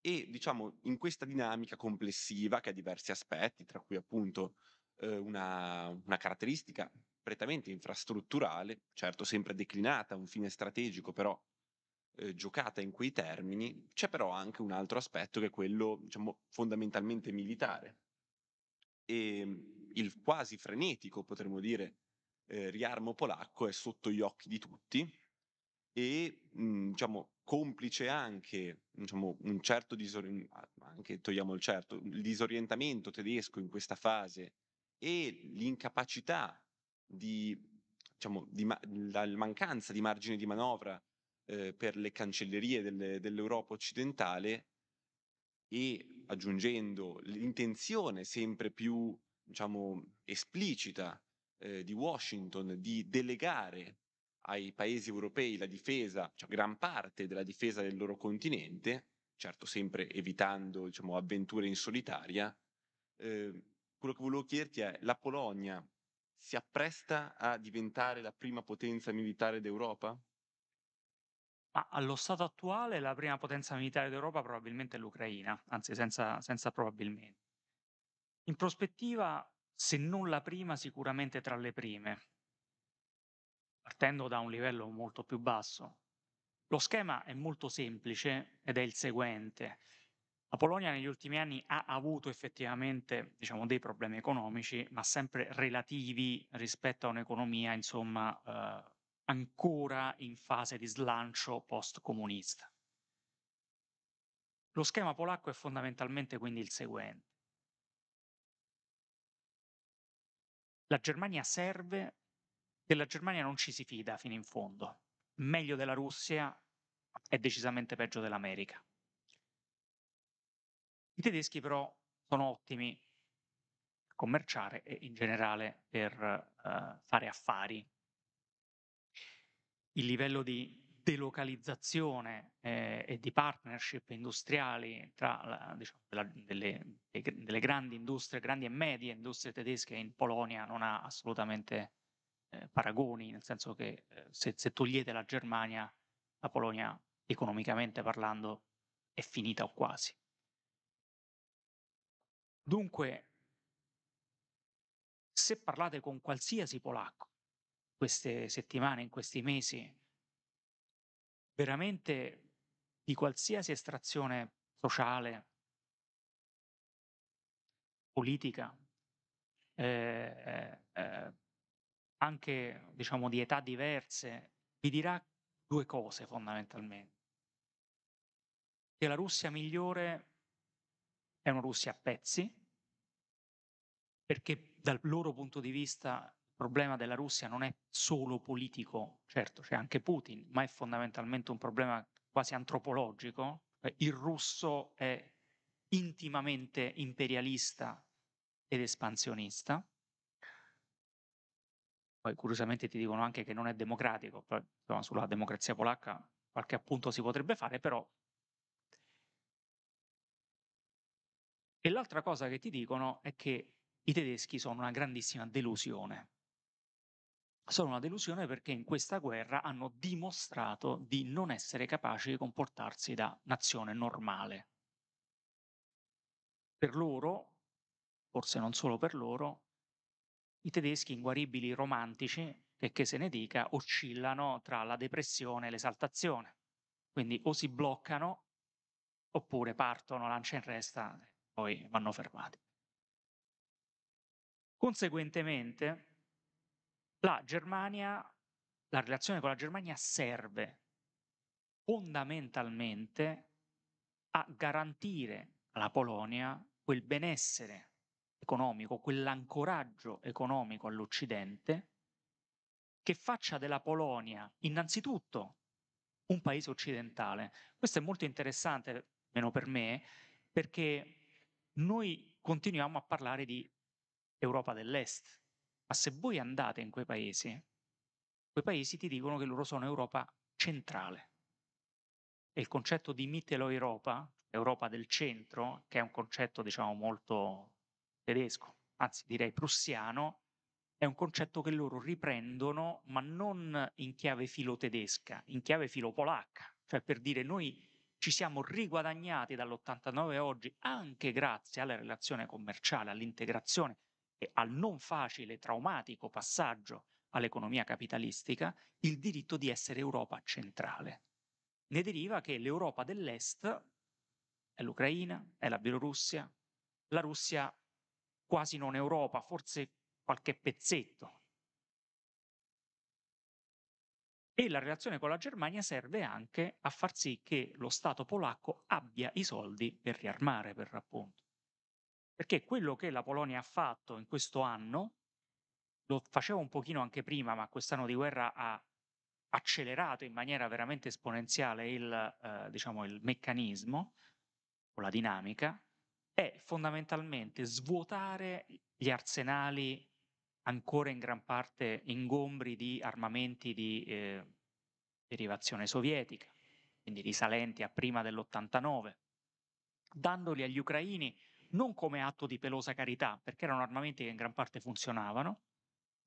E diciamo in questa dinamica complessiva che ha diversi aspetti, tra cui appunto eh, una, una caratteristica prettamente infrastrutturale, certo sempre declinata a un fine strategico, però eh, giocata in quei termini, c'è però anche un altro aspetto che è quello, diciamo, fondamentalmente militare. E ehm, il quasi frenetico, potremmo dire, eh, riarmo polacco è sotto gli occhi di tutti e, mh, mhmm, diciamo, complice anche, diciamo, un certo disorientamento, anche togliamo il certo, il disorientamento tedesco in questa fase e l'incapacità di, diciamo, di ma- la mancanza di margine di manovra eh, per le cancellerie delle, dell'Europa occidentale e aggiungendo l'intenzione sempre più diciamo, esplicita eh, di Washington di delegare ai paesi europei la difesa, cioè gran parte della difesa del loro continente, certo sempre evitando diciamo, avventure in solitaria, eh, quello che volevo chiederti è, la Polonia si appresta a diventare la prima potenza militare d'Europa? Ma allo stato attuale la prima potenza militare d'Europa probabilmente è l'Ucraina, anzi senza, senza probabilmente. In prospettiva, se non la prima, sicuramente tra le prime, partendo da un livello molto più basso. Lo schema è molto semplice ed è il seguente. La Polonia negli ultimi anni ha avuto effettivamente diciamo, dei problemi economici, ma sempre relativi rispetto a un'economia insomma, eh, ancora in fase di slancio post-comunista. Lo schema polacco è fondamentalmente quindi il seguente. La Germania serve, della Germania non ci si fida fino in fondo. Meglio della Russia è decisamente peggio dell'America. I tedeschi però sono ottimi per commerciare e in generale per uh, fare affari. Il livello di delocalizzazione eh, e di partnership industriali tra la, diciamo, la, delle, delle, grandi industrie, grandi e medie industrie tedesche in Polonia non ha assolutamente eh, paragoni, nel senso che eh, se, se togliete la Germania, la Polonia economicamente parlando è finita o quasi. Dunque, se parlate con qualsiasi polacco queste settimane, in questi mesi, veramente di qualsiasi estrazione sociale, politica, eh, eh, anche diciamo di età diverse, vi dirà due cose fondamentalmente. Che la Russia migliore è una Russia a pezzi, perché dal loro punto di vista il problema della Russia non è solo politico, certo c'è anche Putin, ma è fondamentalmente un problema quasi antropologico. Il russo è intimamente imperialista ed espansionista. Poi curiosamente ti dicono anche che non è democratico, poi, insomma, sulla democrazia polacca qualche appunto si potrebbe fare, però E l'altra cosa che ti dicono è che i tedeschi sono una grandissima delusione. Sono una delusione perché in questa guerra hanno dimostrato di non essere capaci di comportarsi da nazione normale. Per loro, forse non solo per loro, i tedeschi inguaribili romantici, che, che se ne dica, oscillano tra la depressione e l'esaltazione. Quindi o si bloccano oppure partono, lancia in resta poi vanno fermati. Conseguentemente, la Germania, la relazione con la Germania serve fondamentalmente a garantire alla Polonia quel benessere economico, quell'ancoraggio economico all'Occidente che faccia della Polonia innanzitutto un paese occidentale. Questo è molto interessante, meno per me, perché noi continuiamo a parlare di Europa dell'Est, ma se voi andate in quei paesi, quei paesi ti dicono che loro sono Europa centrale. E il concetto di Mitteleuropa, Europa del centro, che è un concetto diciamo molto tedesco, anzi direi prussiano, è un concetto che loro riprendono, ma non in chiave filo-tedesca, in chiave filo-polacca. Cioè per dire noi ci siamo riguadagnati dall'89 a oggi anche grazie alla relazione commerciale, all'integrazione e al non facile, traumatico passaggio all'economia capitalistica, il diritto di essere Europa centrale. Ne deriva che l'Europa dell'Est è l'Ucraina, è la Bielorussia, la Russia quasi non Europa, forse qualche pezzetto, E la relazione con la Germania serve anche a far sì che lo Stato polacco abbia i soldi per riarmare, per l'appunto. Perché quello che la Polonia ha fatto in questo anno, lo faceva un pochino anche prima, ma quest'anno di guerra ha accelerato in maniera veramente esponenziale il, eh, diciamo, il meccanismo o la dinamica, è fondamentalmente svuotare gli arsenali ancora in gran parte ingombri di armamenti di eh, derivazione sovietica, quindi risalenti a prima dell'89, dandoli agli ucraini non come atto di pelosa carità, perché erano armamenti che in gran parte funzionavano,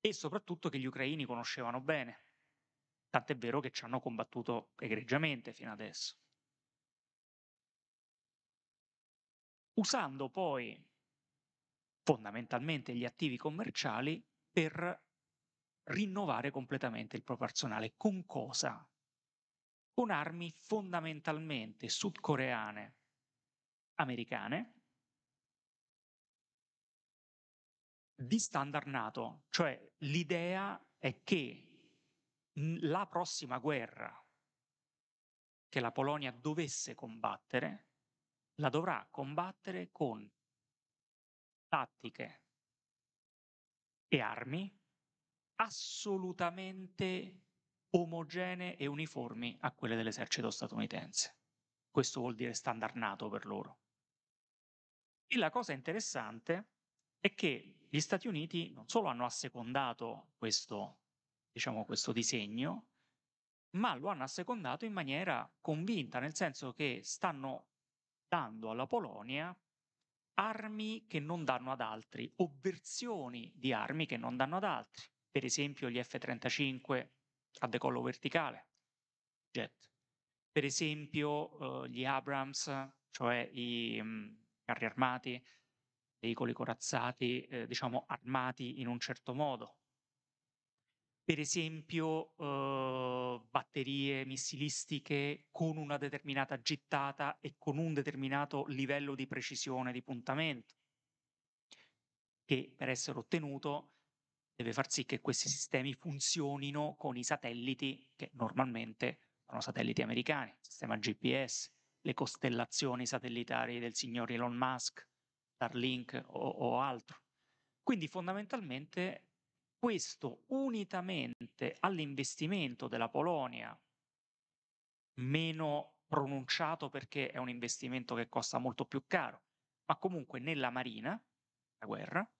e soprattutto che gli ucraini conoscevano bene. Tant'è vero che ci hanno combattuto egregiamente fino adesso. Usando poi fondamentalmente gli attivi commerciali per rinnovare completamente il proprio arsenale. Con cosa? Con armi fondamentalmente sudcoreane, americane, di standard NATO, cioè l'idea è che la prossima guerra che la Polonia dovesse combattere, la dovrà combattere con tattiche e armi assolutamente omogenee e uniformi a quelle dell'esercito statunitense. Questo vuol dire standard NATO per loro. E la cosa interessante è che gli Stati Uniti non solo hanno assecondato questo, diciamo, questo disegno, ma lo hanno assecondato in maniera convinta, nel senso che stanno dando alla Polonia armi che non danno ad altri o versioni di armi che non danno ad altri, per esempio gli F-35 a decollo verticale, jet. per esempio eh, gli Abrams, cioè i mh, mm, carri armati veicoli corazzati, eh, diciamo, armati in un certo modo. Per esempio, eh, batterie missilistiche con una determinata gittata e con un determinato livello di precisione di puntamento, che per essere ottenuto deve far sì che questi sistemi funzionino con i satelliti che normalmente sono satelliti americani, sistema GPS, le costellazioni satellitari del signor Elon Musk, Starlink o, o altro. Quindi fondamentalmente questo unitamente all'investimento della Polonia, meno pronunciato perché è un investimento che costa molto più caro, ma comunque nella marina, la guerra,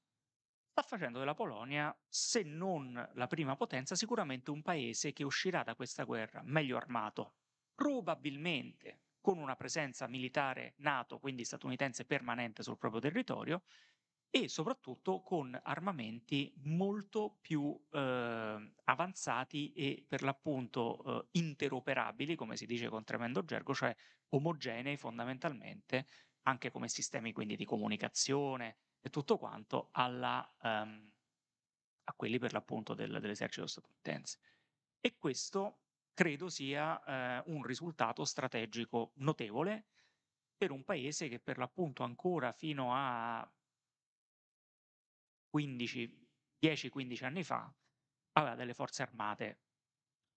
sta facendo della Polonia, se non la prima potenza, sicuramente un paese che uscirà da questa guerra meglio armato, probabilmente con una presenza militare NATO, quindi statunitense permanente sul proprio territorio, e soprattutto con armamenti molto più eh, avanzati e per l'appunto eh, interoperabili, come si dice con tremendo gergo, cioè omogenei fondamentalmente anche come sistemi quindi di comunicazione e tutto quanto alla, um, a quelli per l'appunto del, dell'esercito statunitense. E questo credo sia eh, un risultato strategico notevole per un paese che per l'appunto ancora fino a 10-15 anni fa aveva delle forze armate,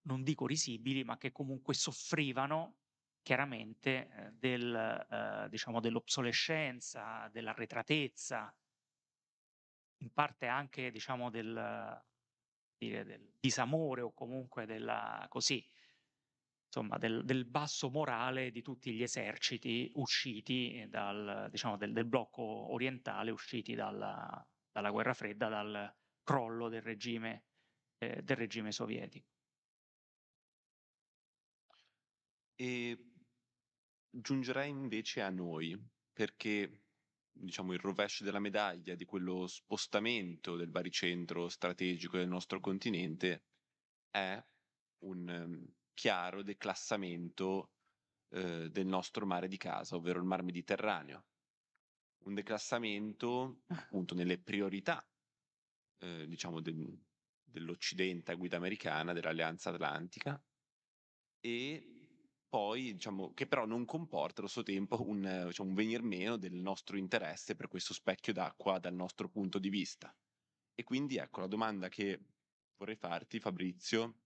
non dico risibili, ma che comunque soffrivano chiaramente eh, del, eh, diciamo, dell'obsolescenza, dell'arretratezza, in parte anche diciamo, del, dire, del disamore o comunque della, così, insomma, del, del, basso morale di tutti gli eserciti usciti dal, diciamo, del blocco orientale, usciti dalla, dalla guerra fredda, dal crollo del regime, eh, del regime sovietico. E giungerei invece a noi, perché diciamo, il rovescio della medaglia di quello spostamento del baricentro strategico del nostro continente è un um, chiaro declassamento eh, del nostro mare di casa, ovvero il mar Mediterraneo. Un declassamento appunto nelle priorità, eh, diciamo, del, dell'Occidente a guida americana, dell'Alleanza Atlantica, e poi, diciamo, che però non comporta allo suo tempo un, diciamo, un venir meno del nostro interesse per questo specchio d'acqua dal nostro punto di vista. E quindi ecco, la domanda che vorrei farti, Fabrizio,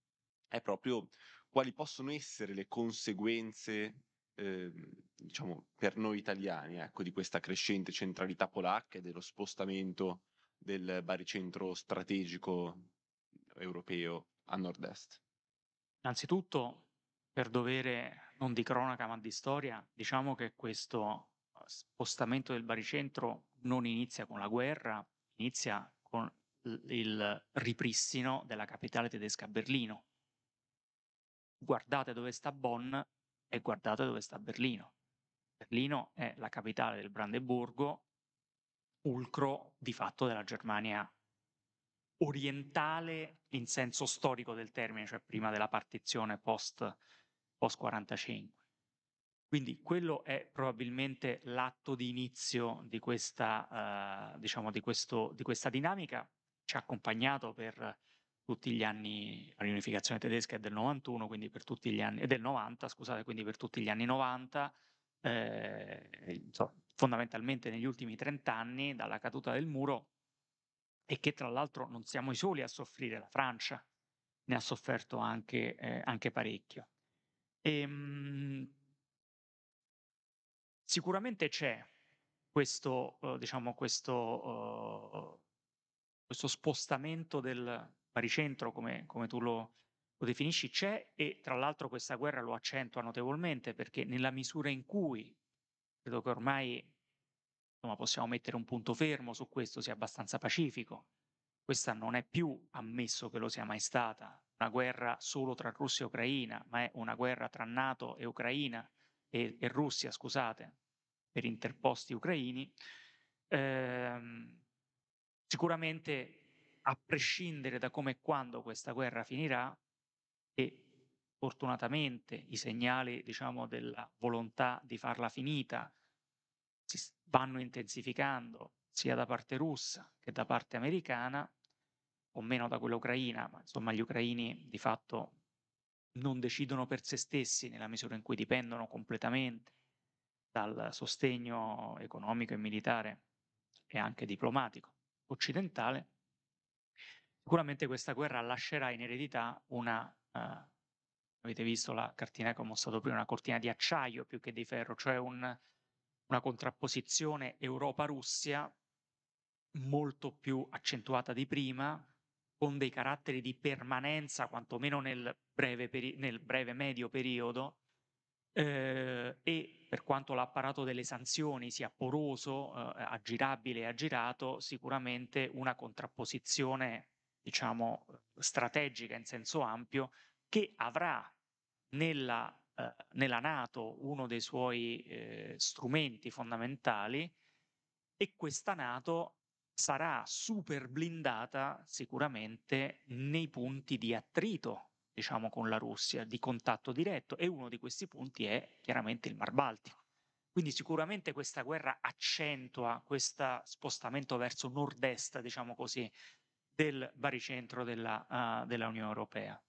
è proprio quali possono essere le conseguenze, diciamo, per noi italiani, ecco, di questa crescente centralità polacca e dello spostamento del baricentro strategico europeo a nord-est. Innanzitutto per dovere non di cronaca ma di storia, diciamo che questo spostamento del baricentro non inizia con la guerra, inizia con il ripristino della capitale tedesca Berlino. Guardate dove sta Bonn e guardate dove sta Berlino. Berlino è la capitale del Brandeburgo, fulcro di fatto della Germania orientale in senso storico del termine, cioè prima della partizione post, post 45. Quindi quello è probabilmente l'atto di inizio di questa, eh, diciamo, di, questo, di questa dinamica. Ci ha accompagnato per tutti gli anni, la riunificazione tedesca è del 91, quindi per tutti gli anni, del 90, scusate, quindi per tutti gli anni 90, eh, insomma, fondamentalmente negli ultimi 30 anni dalla caduta del muro e che tra l'altro non siamo i soli a soffrire, la Francia ne ha sofferto anche, eh, anche parecchio. E, ehm, mh, sicuramente c'è questo, uh, diciamo, questo, uh, questo spostamento del baricentro, come, come tu lo, lo definisci, c'è e tra l'altro questa guerra lo accentua notevolmente perché nella misura in cui, credo che ormai insomma, possiamo mettere un punto fermo su questo, sia abbastanza pacifico. Questa non è più, ammesso che lo sia mai stata, una guerra solo tra Russia e Ucraina, ma è una guerra tra Nato e Ucraina e, e Russia, scusate, per interposti ucraini. Ehm, sicuramente, a prescindere da come e quando questa guerra finirà, e fortunatamente i segnali, diciamo, della volontà di farla finita si vanno intensificando sia da parte russa che da parte americana, o meno da quella ucraina, ma insomma gli ucraini di fatto non decidono per se stessi nella misura in cui dipendono completamente dal sostegno economico e militare e anche diplomatico occidentale, sicuramente questa guerra lascerà in eredità una, uh, avete visto la cartina che ho mostrato prima, una cortina di acciaio più che di ferro, cioè un, una contrapposizione Europa-Russia molto più accentuata di prima, con dei caratteri di permanenza, quantomeno nel breve, peri- nel breve medio periodo, eh, e per quanto l'apparato delle sanzioni sia poroso, eh, aggirabile e aggirato, sicuramente una contrapposizione, diciamo, strategica in senso ampio, che avrà nella eh, nella Nato uno dei suoi eh, strumenti fondamentali e questa Nato sarà super blindata sicuramente nei punti di attrito, diciamo, con la Russia, di contatto diretto e uno di questi punti è chiaramente il Mar Baltico. Quindi sicuramente questa guerra accentua questo spostamento verso nord-est, diciamo così, del baricentro della, uh, della Unione Europea.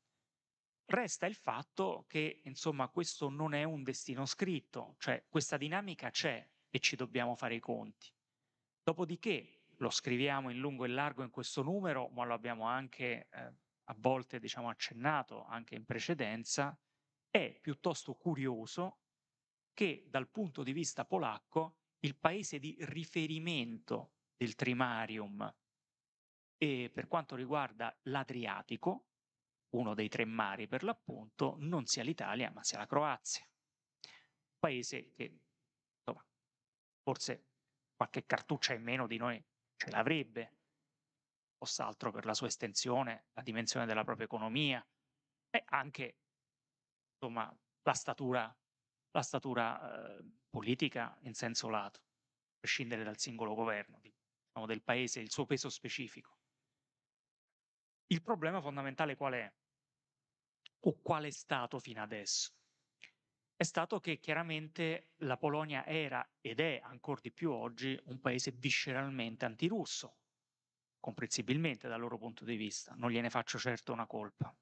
Resta il fatto che, insomma, questo non è un destino scritto, cioè questa dinamica c'è e ci dobbiamo fare i conti. Dopodiché lo scriviamo in lungo e largo in questo numero, ma lo abbiamo anche eh, a volte diciamo, accennato anche in precedenza, è piuttosto curioso che dal punto di vista polacco il paese di riferimento del trimarium e per quanto riguarda l'Adriatico, uno dei tre mari per l'appunto, non sia l'Italia ma sia la Croazia. Paese che insomma, forse qualche cartuccia in meno di noi ce l'avrebbe, fosse altro per la sua estensione, la dimensione della propria economia e anche insomma, la statura, la statura eh, politica in senso lato, a prescindere dal singolo governo diciamo, del paese, il suo peso specifico. Il problema fondamentale qual è? O qual è stato fino adesso? È stato che chiaramente la Polonia era ed è ancora di più oggi un paese visceralmente antirusso, comprensibilmente dal loro punto di vista, non gliene faccio certo una colpa.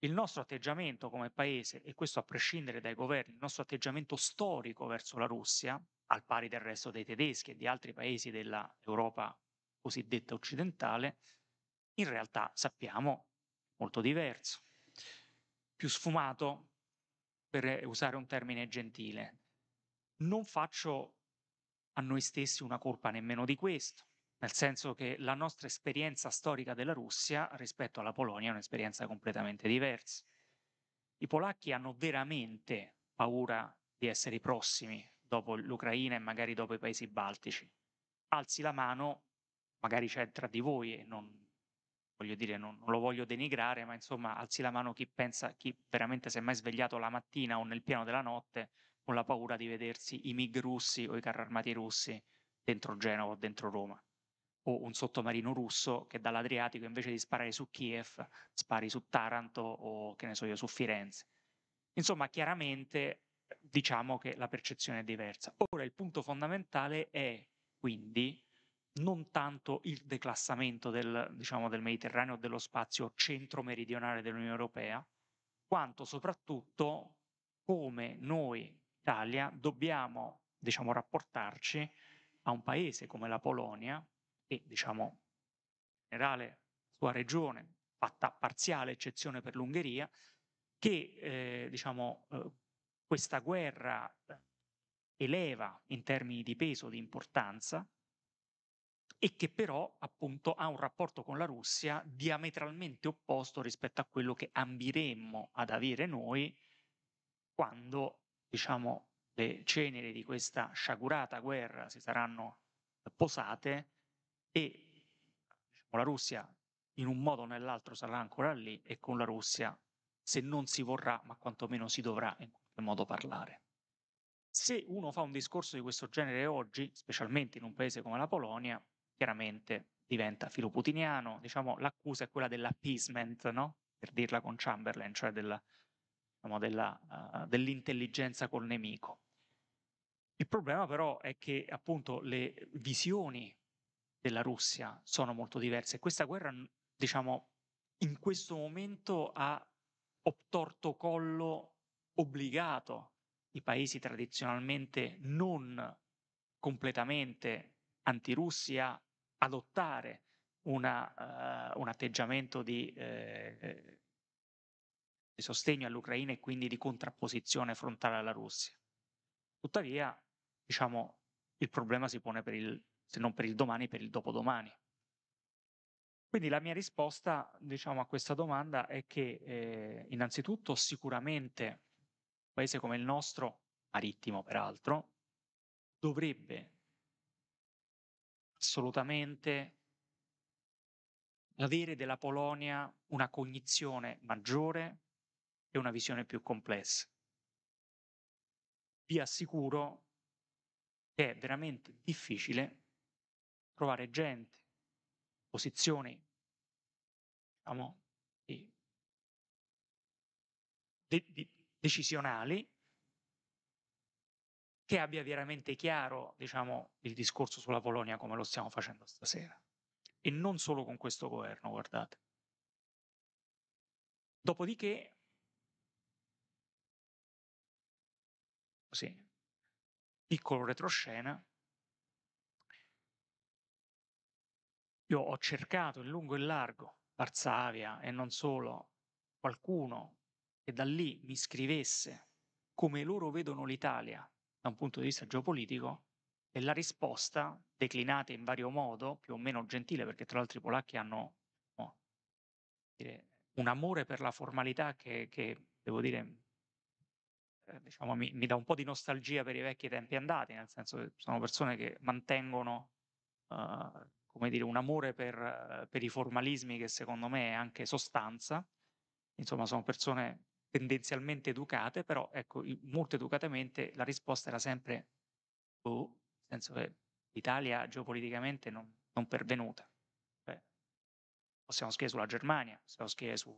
Il nostro atteggiamento come paese, e questo a prescindere dai governi, il nostro atteggiamento storico verso la Russia, al pari del resto dei tedeschi e di altri paesi dell'Europa cosiddetta occidentale, in realtà sappiamo molto diverso, più sfumato, per usare un termine gentile. Non faccio a noi stessi una colpa nemmeno di questo, nel senso che la nostra esperienza storica della Russia rispetto alla Polonia è un'esperienza completamente diversa. I polacchi hanno veramente paura di essere i prossimi dopo l'Ucraina e magari dopo i paesi baltici. Alzi la mano, magari c'è tra di voi e non, voglio dire, non, non, lo voglio denigrare, ma insomma, alzi la mano chi pensa, chi veramente si è mai svegliato la mattina o nel piano della notte con la paura di vedersi i MiG russi o i carri armati russi dentro Genova o dentro Roma, o un sottomarino russo che dall'Adriatico invece di sparare su Kiev spari su Taranto o che ne so io su Firenze. Insomma, chiaramente diciamo che la percezione è diversa. Ora il punto fondamentale è quindi non tanto il declassamento del, diciamo, del Mediterraneo o dello spazio centro-meridionale dell'Unione Europea, quanto soprattutto come noi, Italia, dobbiamo diciamo, rapportarci a un paese come la Polonia e diciamo, in generale sua regione, fatta parziale eccezione per l'Ungheria, che eh, diciamo, eh, questa guerra eleva in termini di peso, di importanza, e che però appunto ha un rapporto con la Russia diametralmente opposto rispetto a quello che ambiremmo ad avere noi quando, diciamo, le ceneri di questa sciagurata guerra si saranno posate e diciamo, la Russia in un modo o nell'altro sarà ancora lì e con la Russia se non si vorrà, ma quantomeno si dovrà in qualche modo parlare. Se uno fa un discorso di questo genere oggi, specialmente in un paese come la Polonia, chiaramente diventa filoputiniano, diciamo l'accusa è quella dell'appeasement, no? per dirla con Chamberlain, cioè della, diciamo, della, uh, dell'intelligenza col nemico. Il problema però è che appunto le visioni della Russia sono molto diverse. Questa guerra, diciamo, in questo momento ha obtorto collo obbligato i paesi tradizionalmente non completamente antirussi a adottare una, uh, un atteggiamento di, eh, di sostegno all'Ucraina e quindi di contrapposizione frontale alla Russia. Tuttavia, diciamo, il problema si pone per il, se non per il domani, per il dopodomani. Quindi la mia risposta, diciamo, a questa domanda è che eh, innanzitutto sicuramente un paese come il nostro, marittimo peraltro, dovrebbe assolutamente avere della Polonia una cognizione maggiore e una visione più complessa. Vi assicuro che è veramente difficile trovare gente, posizioni, diciamo, di, di, decisionali che abbia veramente chiaro diciamo, il discorso sulla Polonia come lo stiamo facendo stasera. E non solo con questo governo, guardate. Dopodiché, così, piccolo retroscena, io ho cercato in lungo e largo, Varsavia e non solo, qualcuno che da lì mi scrivesse come loro vedono l'Italia da un punto di vista geopolitico e la risposta, declinata in vario modo, più o meno gentile, perché tra l'altro i polacchi hanno no, dire, un amore per la formalità che, che devo dire, eh, diciamo, mi, mi, dà un po' di nostalgia per i vecchi tempi andati, nel senso che sono persone che mantengono, uh, come dire, un amore per, per i formalismi che secondo me è anche sostanza. Insomma, sono persone tendenzialmente educate, però ecco, molto educatamente la risposta era sempre oh, nel senso che l'Italia geopoliticamente non, non pervenuta. Beh, possiamo scrivere sulla Germania, possiamo scrivere su,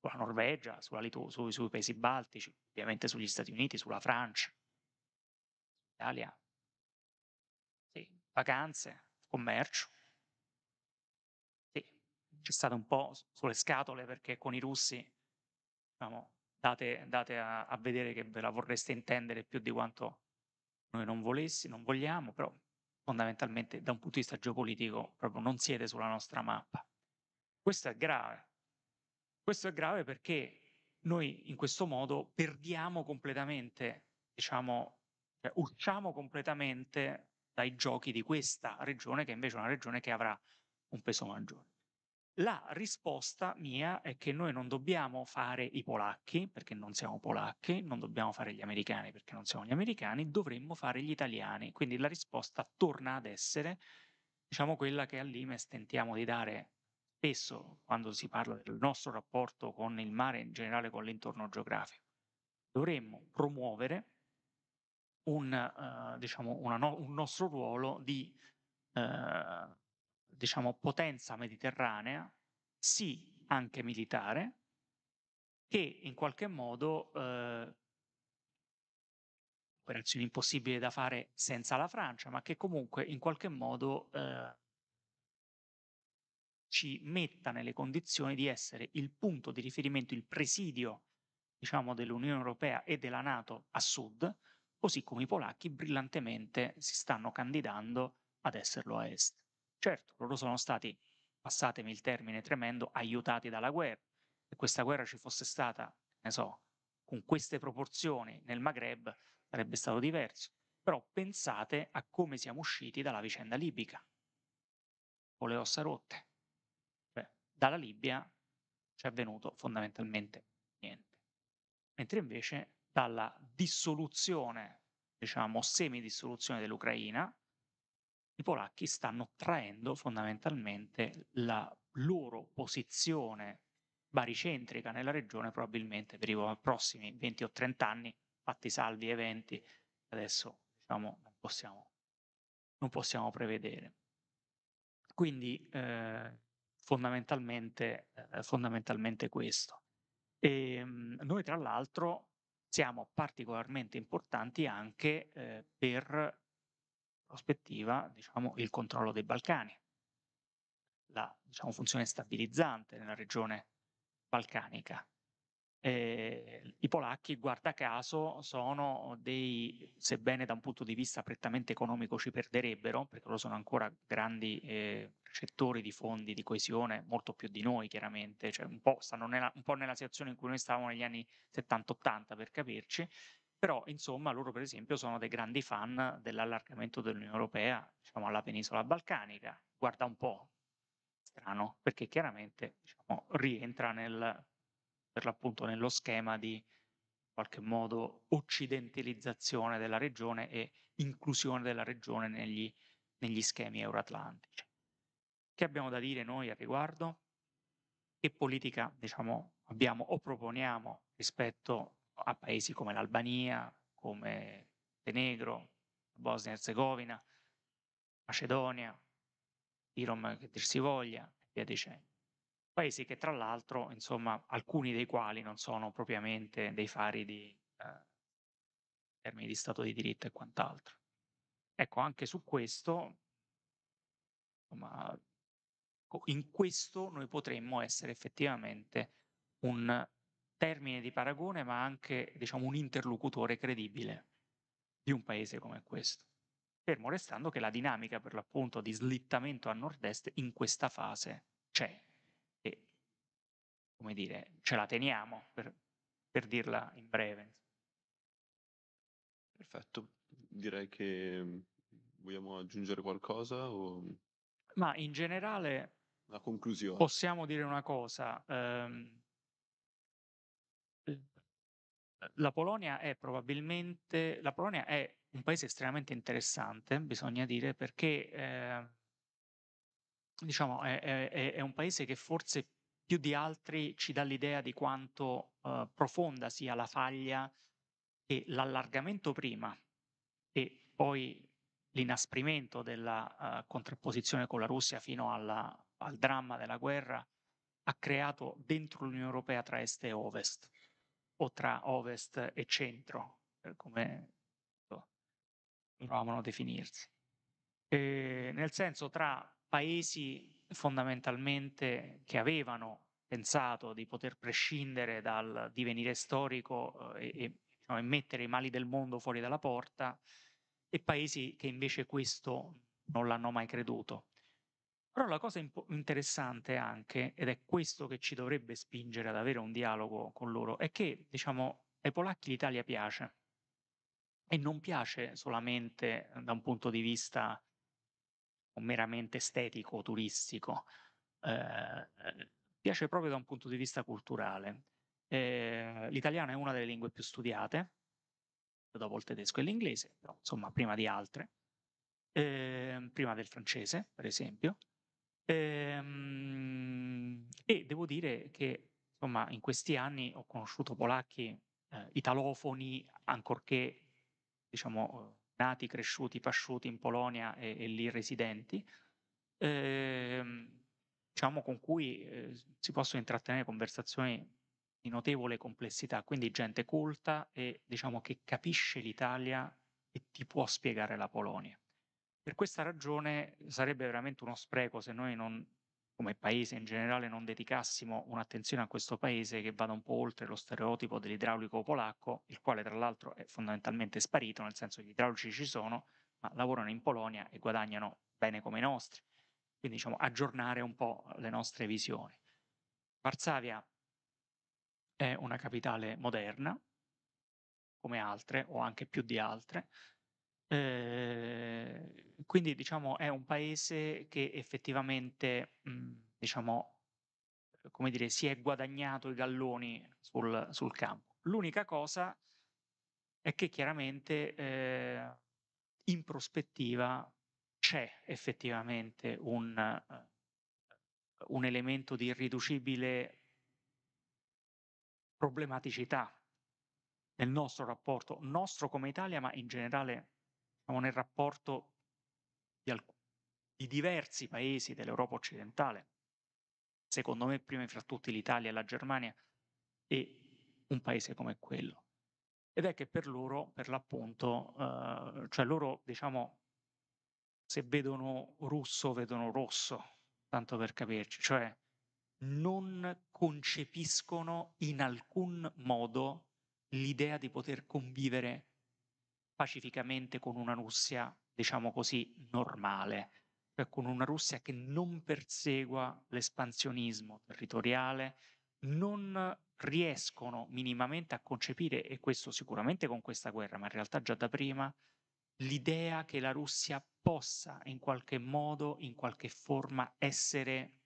sulla Norvegia, sulla Litu, su, sui paesi baltici, ovviamente sugli Stati Uniti, sulla Francia. Italia, sì, vacanze, commercio. Sì, c'è stato un po' sulle scatole perché con i russi diciamo, date, date a, a, vedere che ve la vorreste intendere più di quanto noi non volessi, non vogliamo, però fondamentalmente da un punto di vista geopolitico proprio non siete sulla nostra mappa. Questo è grave. Questo è grave perché noi in questo modo perdiamo completamente, diciamo, cioè usciamo completamente dai giochi di questa regione che invece è una regione che avrà un peso maggiore. La risposta mia è che noi non dobbiamo fare i polacchi, perché non siamo polacchi, non dobbiamo fare gli americani, perché non siamo gli americani, dovremmo fare gli italiani. Quindi la risposta torna ad essere, diciamo, quella che all'Imes tentiamo di dare spesso quando si parla del nostro rapporto con il mare, in generale con l'intorno geografico. Dovremmo promuovere un, uh, diciamo no un nostro ruolo di uh, diciamo, potenza mediterranea, sì anche militare, che in qualche modo uh, operazioni impossibili da fare senza la Francia, ma che comunque in qualche modo eh, ci metta nelle condizioni di essere il punto di riferimento, il presidio, diciamo, dell'Unione Europea e della Nato a sud, così come i polacchi brillantemente si stanno candidando ad esserlo a est. Certo, loro sono stati, passatemi il termine tremendo, aiutati dalla guerra. Se questa guerra ci fosse stata, ne so, con queste proporzioni nel Maghreb, sarebbe stato diverso. Però pensate a come siamo usciti dalla vicenda libica, con le ossa rotte. Cioè, dalla Libia ci è avvenuto fondamentalmente niente. Mentre invece dalla dissoluzione, diciamo semidissoluzione dell'Ucraina, i polacchi stanno traendo fondamentalmente la loro posizione baricentrica nella regione probabilmente per i prossimi 20 o 30 anni fatti salvi eventi adesso diciamo non possiamo, non possiamo prevedere. Quindi eh, fondamentalmente, eh, fondamentalmente questo. E, ehm, noi tra l'altro siamo particolarmente importanti anche eh, per prospettiva diciamo, il controllo dei Balcani, la diciamo, funzione stabilizzante nella regione balcanica. Eh, I polacchi, guarda caso, sono dei, sebbene da un punto di vista prettamente economico ci perderebbero, perché loro sono ancora grandi eh, recettori di fondi di coesione, molto più di noi chiaramente, cioè un po' stanno nella, un po' nella situazione in cui noi stavamo negli anni 70-80 per capirci, però insomma loro per esempio sono dei grandi fan dell'allargamento dell'Unione Europea diciamo, alla penisola balcanica, guarda un po', strano, perché chiaramente diciamo, rientra nel per l'appunto nello schema di in qualche modo occidentalizzazione della regione e inclusione della regione negli, negli schemi euroatlantici. Che abbiamo da dire noi al riguardo? Che politica diciamo, abbiamo o proponiamo rispetto a paesi come l'Albania, come Montenegro, Bosnia e Herzegovina, Macedonia, Irom che dir si voglia, e via dicendo. Paesi che tra l'altro, insomma, alcuni dei quali non sono propriamente dei fari di eh, termini di Stato di diritto e quant'altro. Ecco, anche su questo, insomma, in questo noi potremmo essere effettivamente un termine di paragone, ma anche diciamo, un interlocutore credibile di un paese come questo. Fermo restando che la dinamica per l'appunto di slittamento a nord-est in questa fase c'è come dire, ce la teniamo, per, per dirla in breve. Perfetto, direi che mm, vogliamo aggiungere qualcosa o... Ma in generale la conclusione. possiamo dire una cosa. Ehm, la Polonia è probabilmente la Polonia è un paese estremamente interessante, bisogna dire, perché eh, diciamo è, è, è, un paese che forse più di altri ci dà l'idea di quanto uh, profonda sia la faglia e l'allargamento prima e poi l'inasprimento della uh, contrapposizione con la Russia fino alla, al dramma della guerra ha creato dentro l'Unione Europea tra est e ovest o tra ovest e centro, come provavano a definirsi. E nel senso tra paesi fondamentalmente che avevano pensato di poter prescindere dal divenire storico eh, e, diciamo, e mettere i mali del mondo fuori dalla porta e paesi che invece questo non l'hanno mai creduto. Però la cosa imp- interessante anche, ed è questo che ci dovrebbe spingere ad avere un dialogo con loro, è che diciamo, ai polacchi l'Italia piace e non piace solamente da un punto di vista meramente estetico, turistico, eh, piace proprio da un punto di vista culturale. Eh, l'italiano è una delle lingue più studiate, dopo il tedesco e l'inglese, però insomma prima di altre, eh, prima del francese per esempio. Ehm, e devo dire che insomma in questi anni ho conosciuto polacchi eh, italofoni, ancorché diciamo, nati, cresciuti, pasciuti in Polonia e, e lì residenti, ehm, diciamo, con cui eh, si possono intrattenere conversazioni di notevole complessità, quindi gente colta e diciamo che capisce l'Italia e ti può spiegare la Polonia. Per questa ragione sarebbe veramente uno spreco se noi non, come paese in generale, non dedicassimo un'attenzione a questo paese che vada un po' oltre lo stereotipo dell'idraulico polacco, il quale tra l'altro è fondamentalmente sparito, nel senso che gli idraulici ci sono, ma lavorano in Polonia e guadagnano bene come i nostri. Quindi diciamo aggiornare un po' le nostre visioni. Varsavia è una capitale moderna, come altre, o anche più di altre. Eh, quindi diciamo è un paese che effettivamente, mh, mhmm, diciamo, come dire, si è guadagnato i galloni sul, sul campo. L'unica cosa è che chiaramente eh, in prospettiva c'è effettivamente un, uh, un elemento di irriducibile problematicità nel nostro rapporto, nostro come Italia, ma in generale diciamo, nel rapporto di, alc- di diversi paesi dell'Europa occidentale, secondo me prima fra tutti l'Italia e la Germania, e un paese come quello. Ed è che per loro, per l'appunto, eh, cioè loro, diciamo, se vedono russo, vedono rosso, tanto per capirci, cioè non concepiscono in alcun modo l'idea di poter convivere pacificamente con una Russia, diciamo così, normale, cioè con una Russia che non persegua l'espansionismo territoriale, non riescono minimamente a concepire, e questo sicuramente con questa guerra, ma in realtà già da prima, l'idea che la Russia possa in qualche modo, in qualche forma essere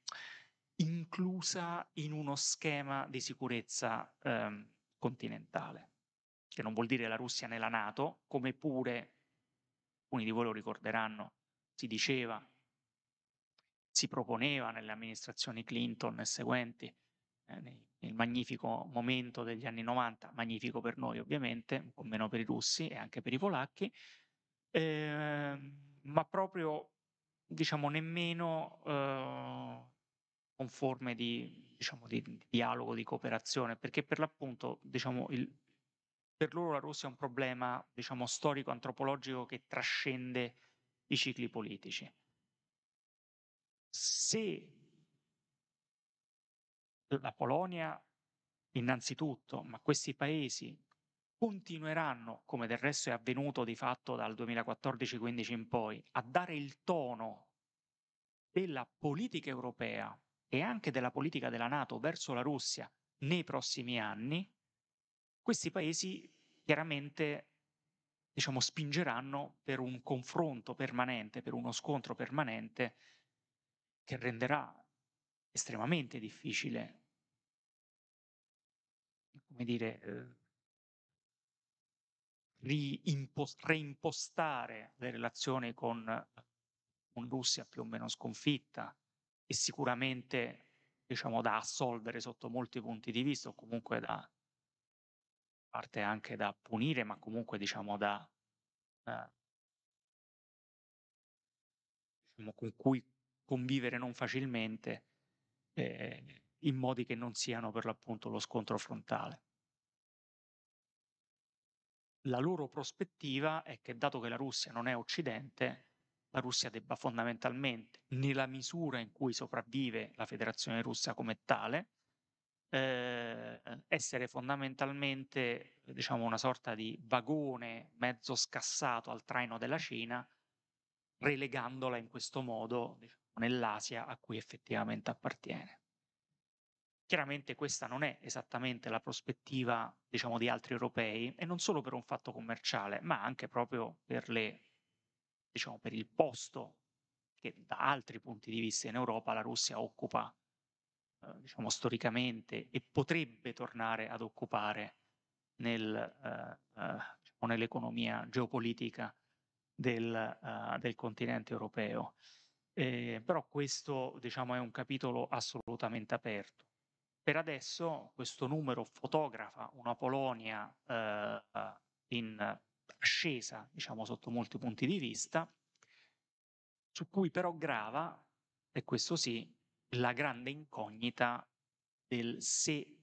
inclusa in uno schema di sicurezza ehm, continentale, che non vuol dire la Russia nella Nato, come pure, alcuni di voi lo ricorderanno, si diceva, si proponeva nelle amministrazioni Clinton e seguenti, eh, nel magnifico momento degli anni 90, magnifico per noi ovviamente, un po' meno per i russi e anche per i polacchi, eh, ma proprio diciamo nemmeno eh, con forme di, diciamo, di, di, dialogo, di cooperazione, perché per l'appunto, diciamo, il, per loro la Russia è un problema, diciamo, storico-antropologico che trascende i cicli politici. Se la Polonia, innanzitutto, ma questi paesi continueranno, come del resto è avvenuto di fatto dal 2014-15 in poi, a dare il tono della politica europea e anche della politica della Nato verso la Russia nei prossimi anni, questi paesi chiaramente diciamo, spingeranno per un confronto permanente, per uno scontro permanente che renderà estremamente difficile, come dire, eh, reimpostare le relazioni con, con Russia più o meno sconfitta, e sicuramente diciamo da assolvere sotto molti punti di vista o comunque da parte anche da punire ma comunque diciamo da eh, diciamo, con cui convivere non facilmente eh, in modi che non siano per l'appunto lo scontro frontale. La loro prospettiva è che dato che la Russia non è occidente, la Russia debba fondamentalmente, nella misura in cui sopravvive la Federazione russa come tale, eh, essere fondamentalmente diciamo, una sorta di vagone mezzo scassato al traino della Cina, relegandola in questo modo diciamo, nell'Asia a cui effettivamente appartiene. Chiaramente questa non è esattamente la prospettiva diciamo, di altri europei e non solo per un fatto commerciale, ma anche proprio per le diciamo, per il posto che da altri punti di vista in Europa la Russia occupa diciamo, storicamente e potrebbe tornare ad occupare nel, eh, eh, diciamo, nell'economia geopolitica del, eh, del continente europeo. Eh, però questo diciamo, è un capitolo assolutamente aperto. Per adesso questo numero fotografa una Polonia eh, in ascesa, diciamo, sotto molti punti di vista, su cui però grava, e questo sì, la grande incognita del se,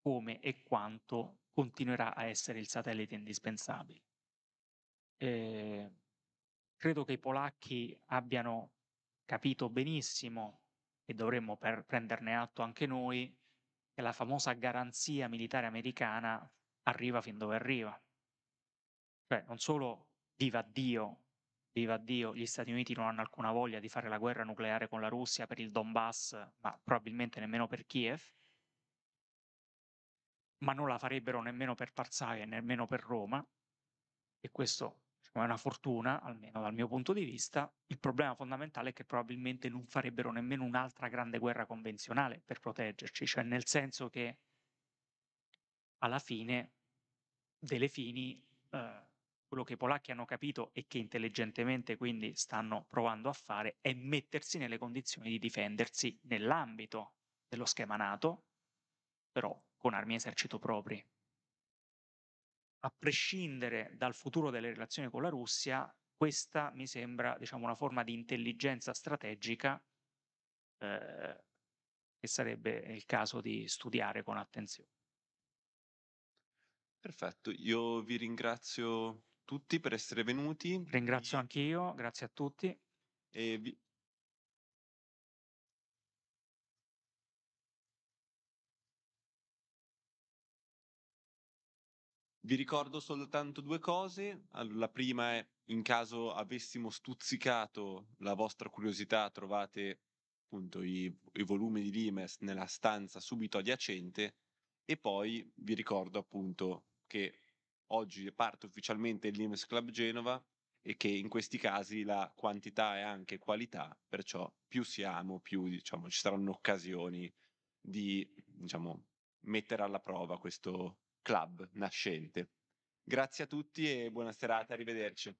come e quanto continuerà a essere il satellite indispensabile. Eh, credo che i polacchi abbiano capito benissimo, e dovremmo per prenderne atto anche noi, che la famosa garanzia militare americana arriva fin dove arriva. Cioè, non solo viva Dio, viva Dio, gli Stati Uniti non hanno alcuna voglia di fare la guerra nucleare con la Russia per il Donbass, ma probabilmente nemmeno per Kiev, ma non la farebbero nemmeno per Varsavia e nemmeno per Roma, e questo diciamo, è una fortuna, almeno dal mio punto di vista. Il problema fondamentale è che probabilmente non farebbero nemmeno un'altra grande guerra convenzionale per proteggerci, cioè nel senso che alla fine delle fini eh, quello che i polacchi hanno capito e che intelligentemente quindi stanno provando a fare è mettersi nelle condizioni di difendersi nell'ambito dello schema NATO, però con armi e esercito propri. A prescindere dal futuro delle relazioni con la Russia, questa mi sembra diciamo, una forma di intelligenza strategica eh, che sarebbe il caso di studiare con attenzione. Perfetto, io vi ringrazio tutti per essere venuti. Ringrazio anche io, grazie a tutti. E vi... Vi ricordo soltanto due cose. La prima è, in caso avessimo stuzzicato la vostra curiosità, trovate appunto i, i volumi di Limes nella stanza subito adiacente e poi vi ricordo appunto che oggi parte ufficialmente il Limes Club Genova e che in questi casi la quantità è anche qualità, perciò più siamo, più diciamo, ci saranno occasioni di diciamo, mettere alla prova questo club nascente. Grazie a tutti e buona serata, arrivederci.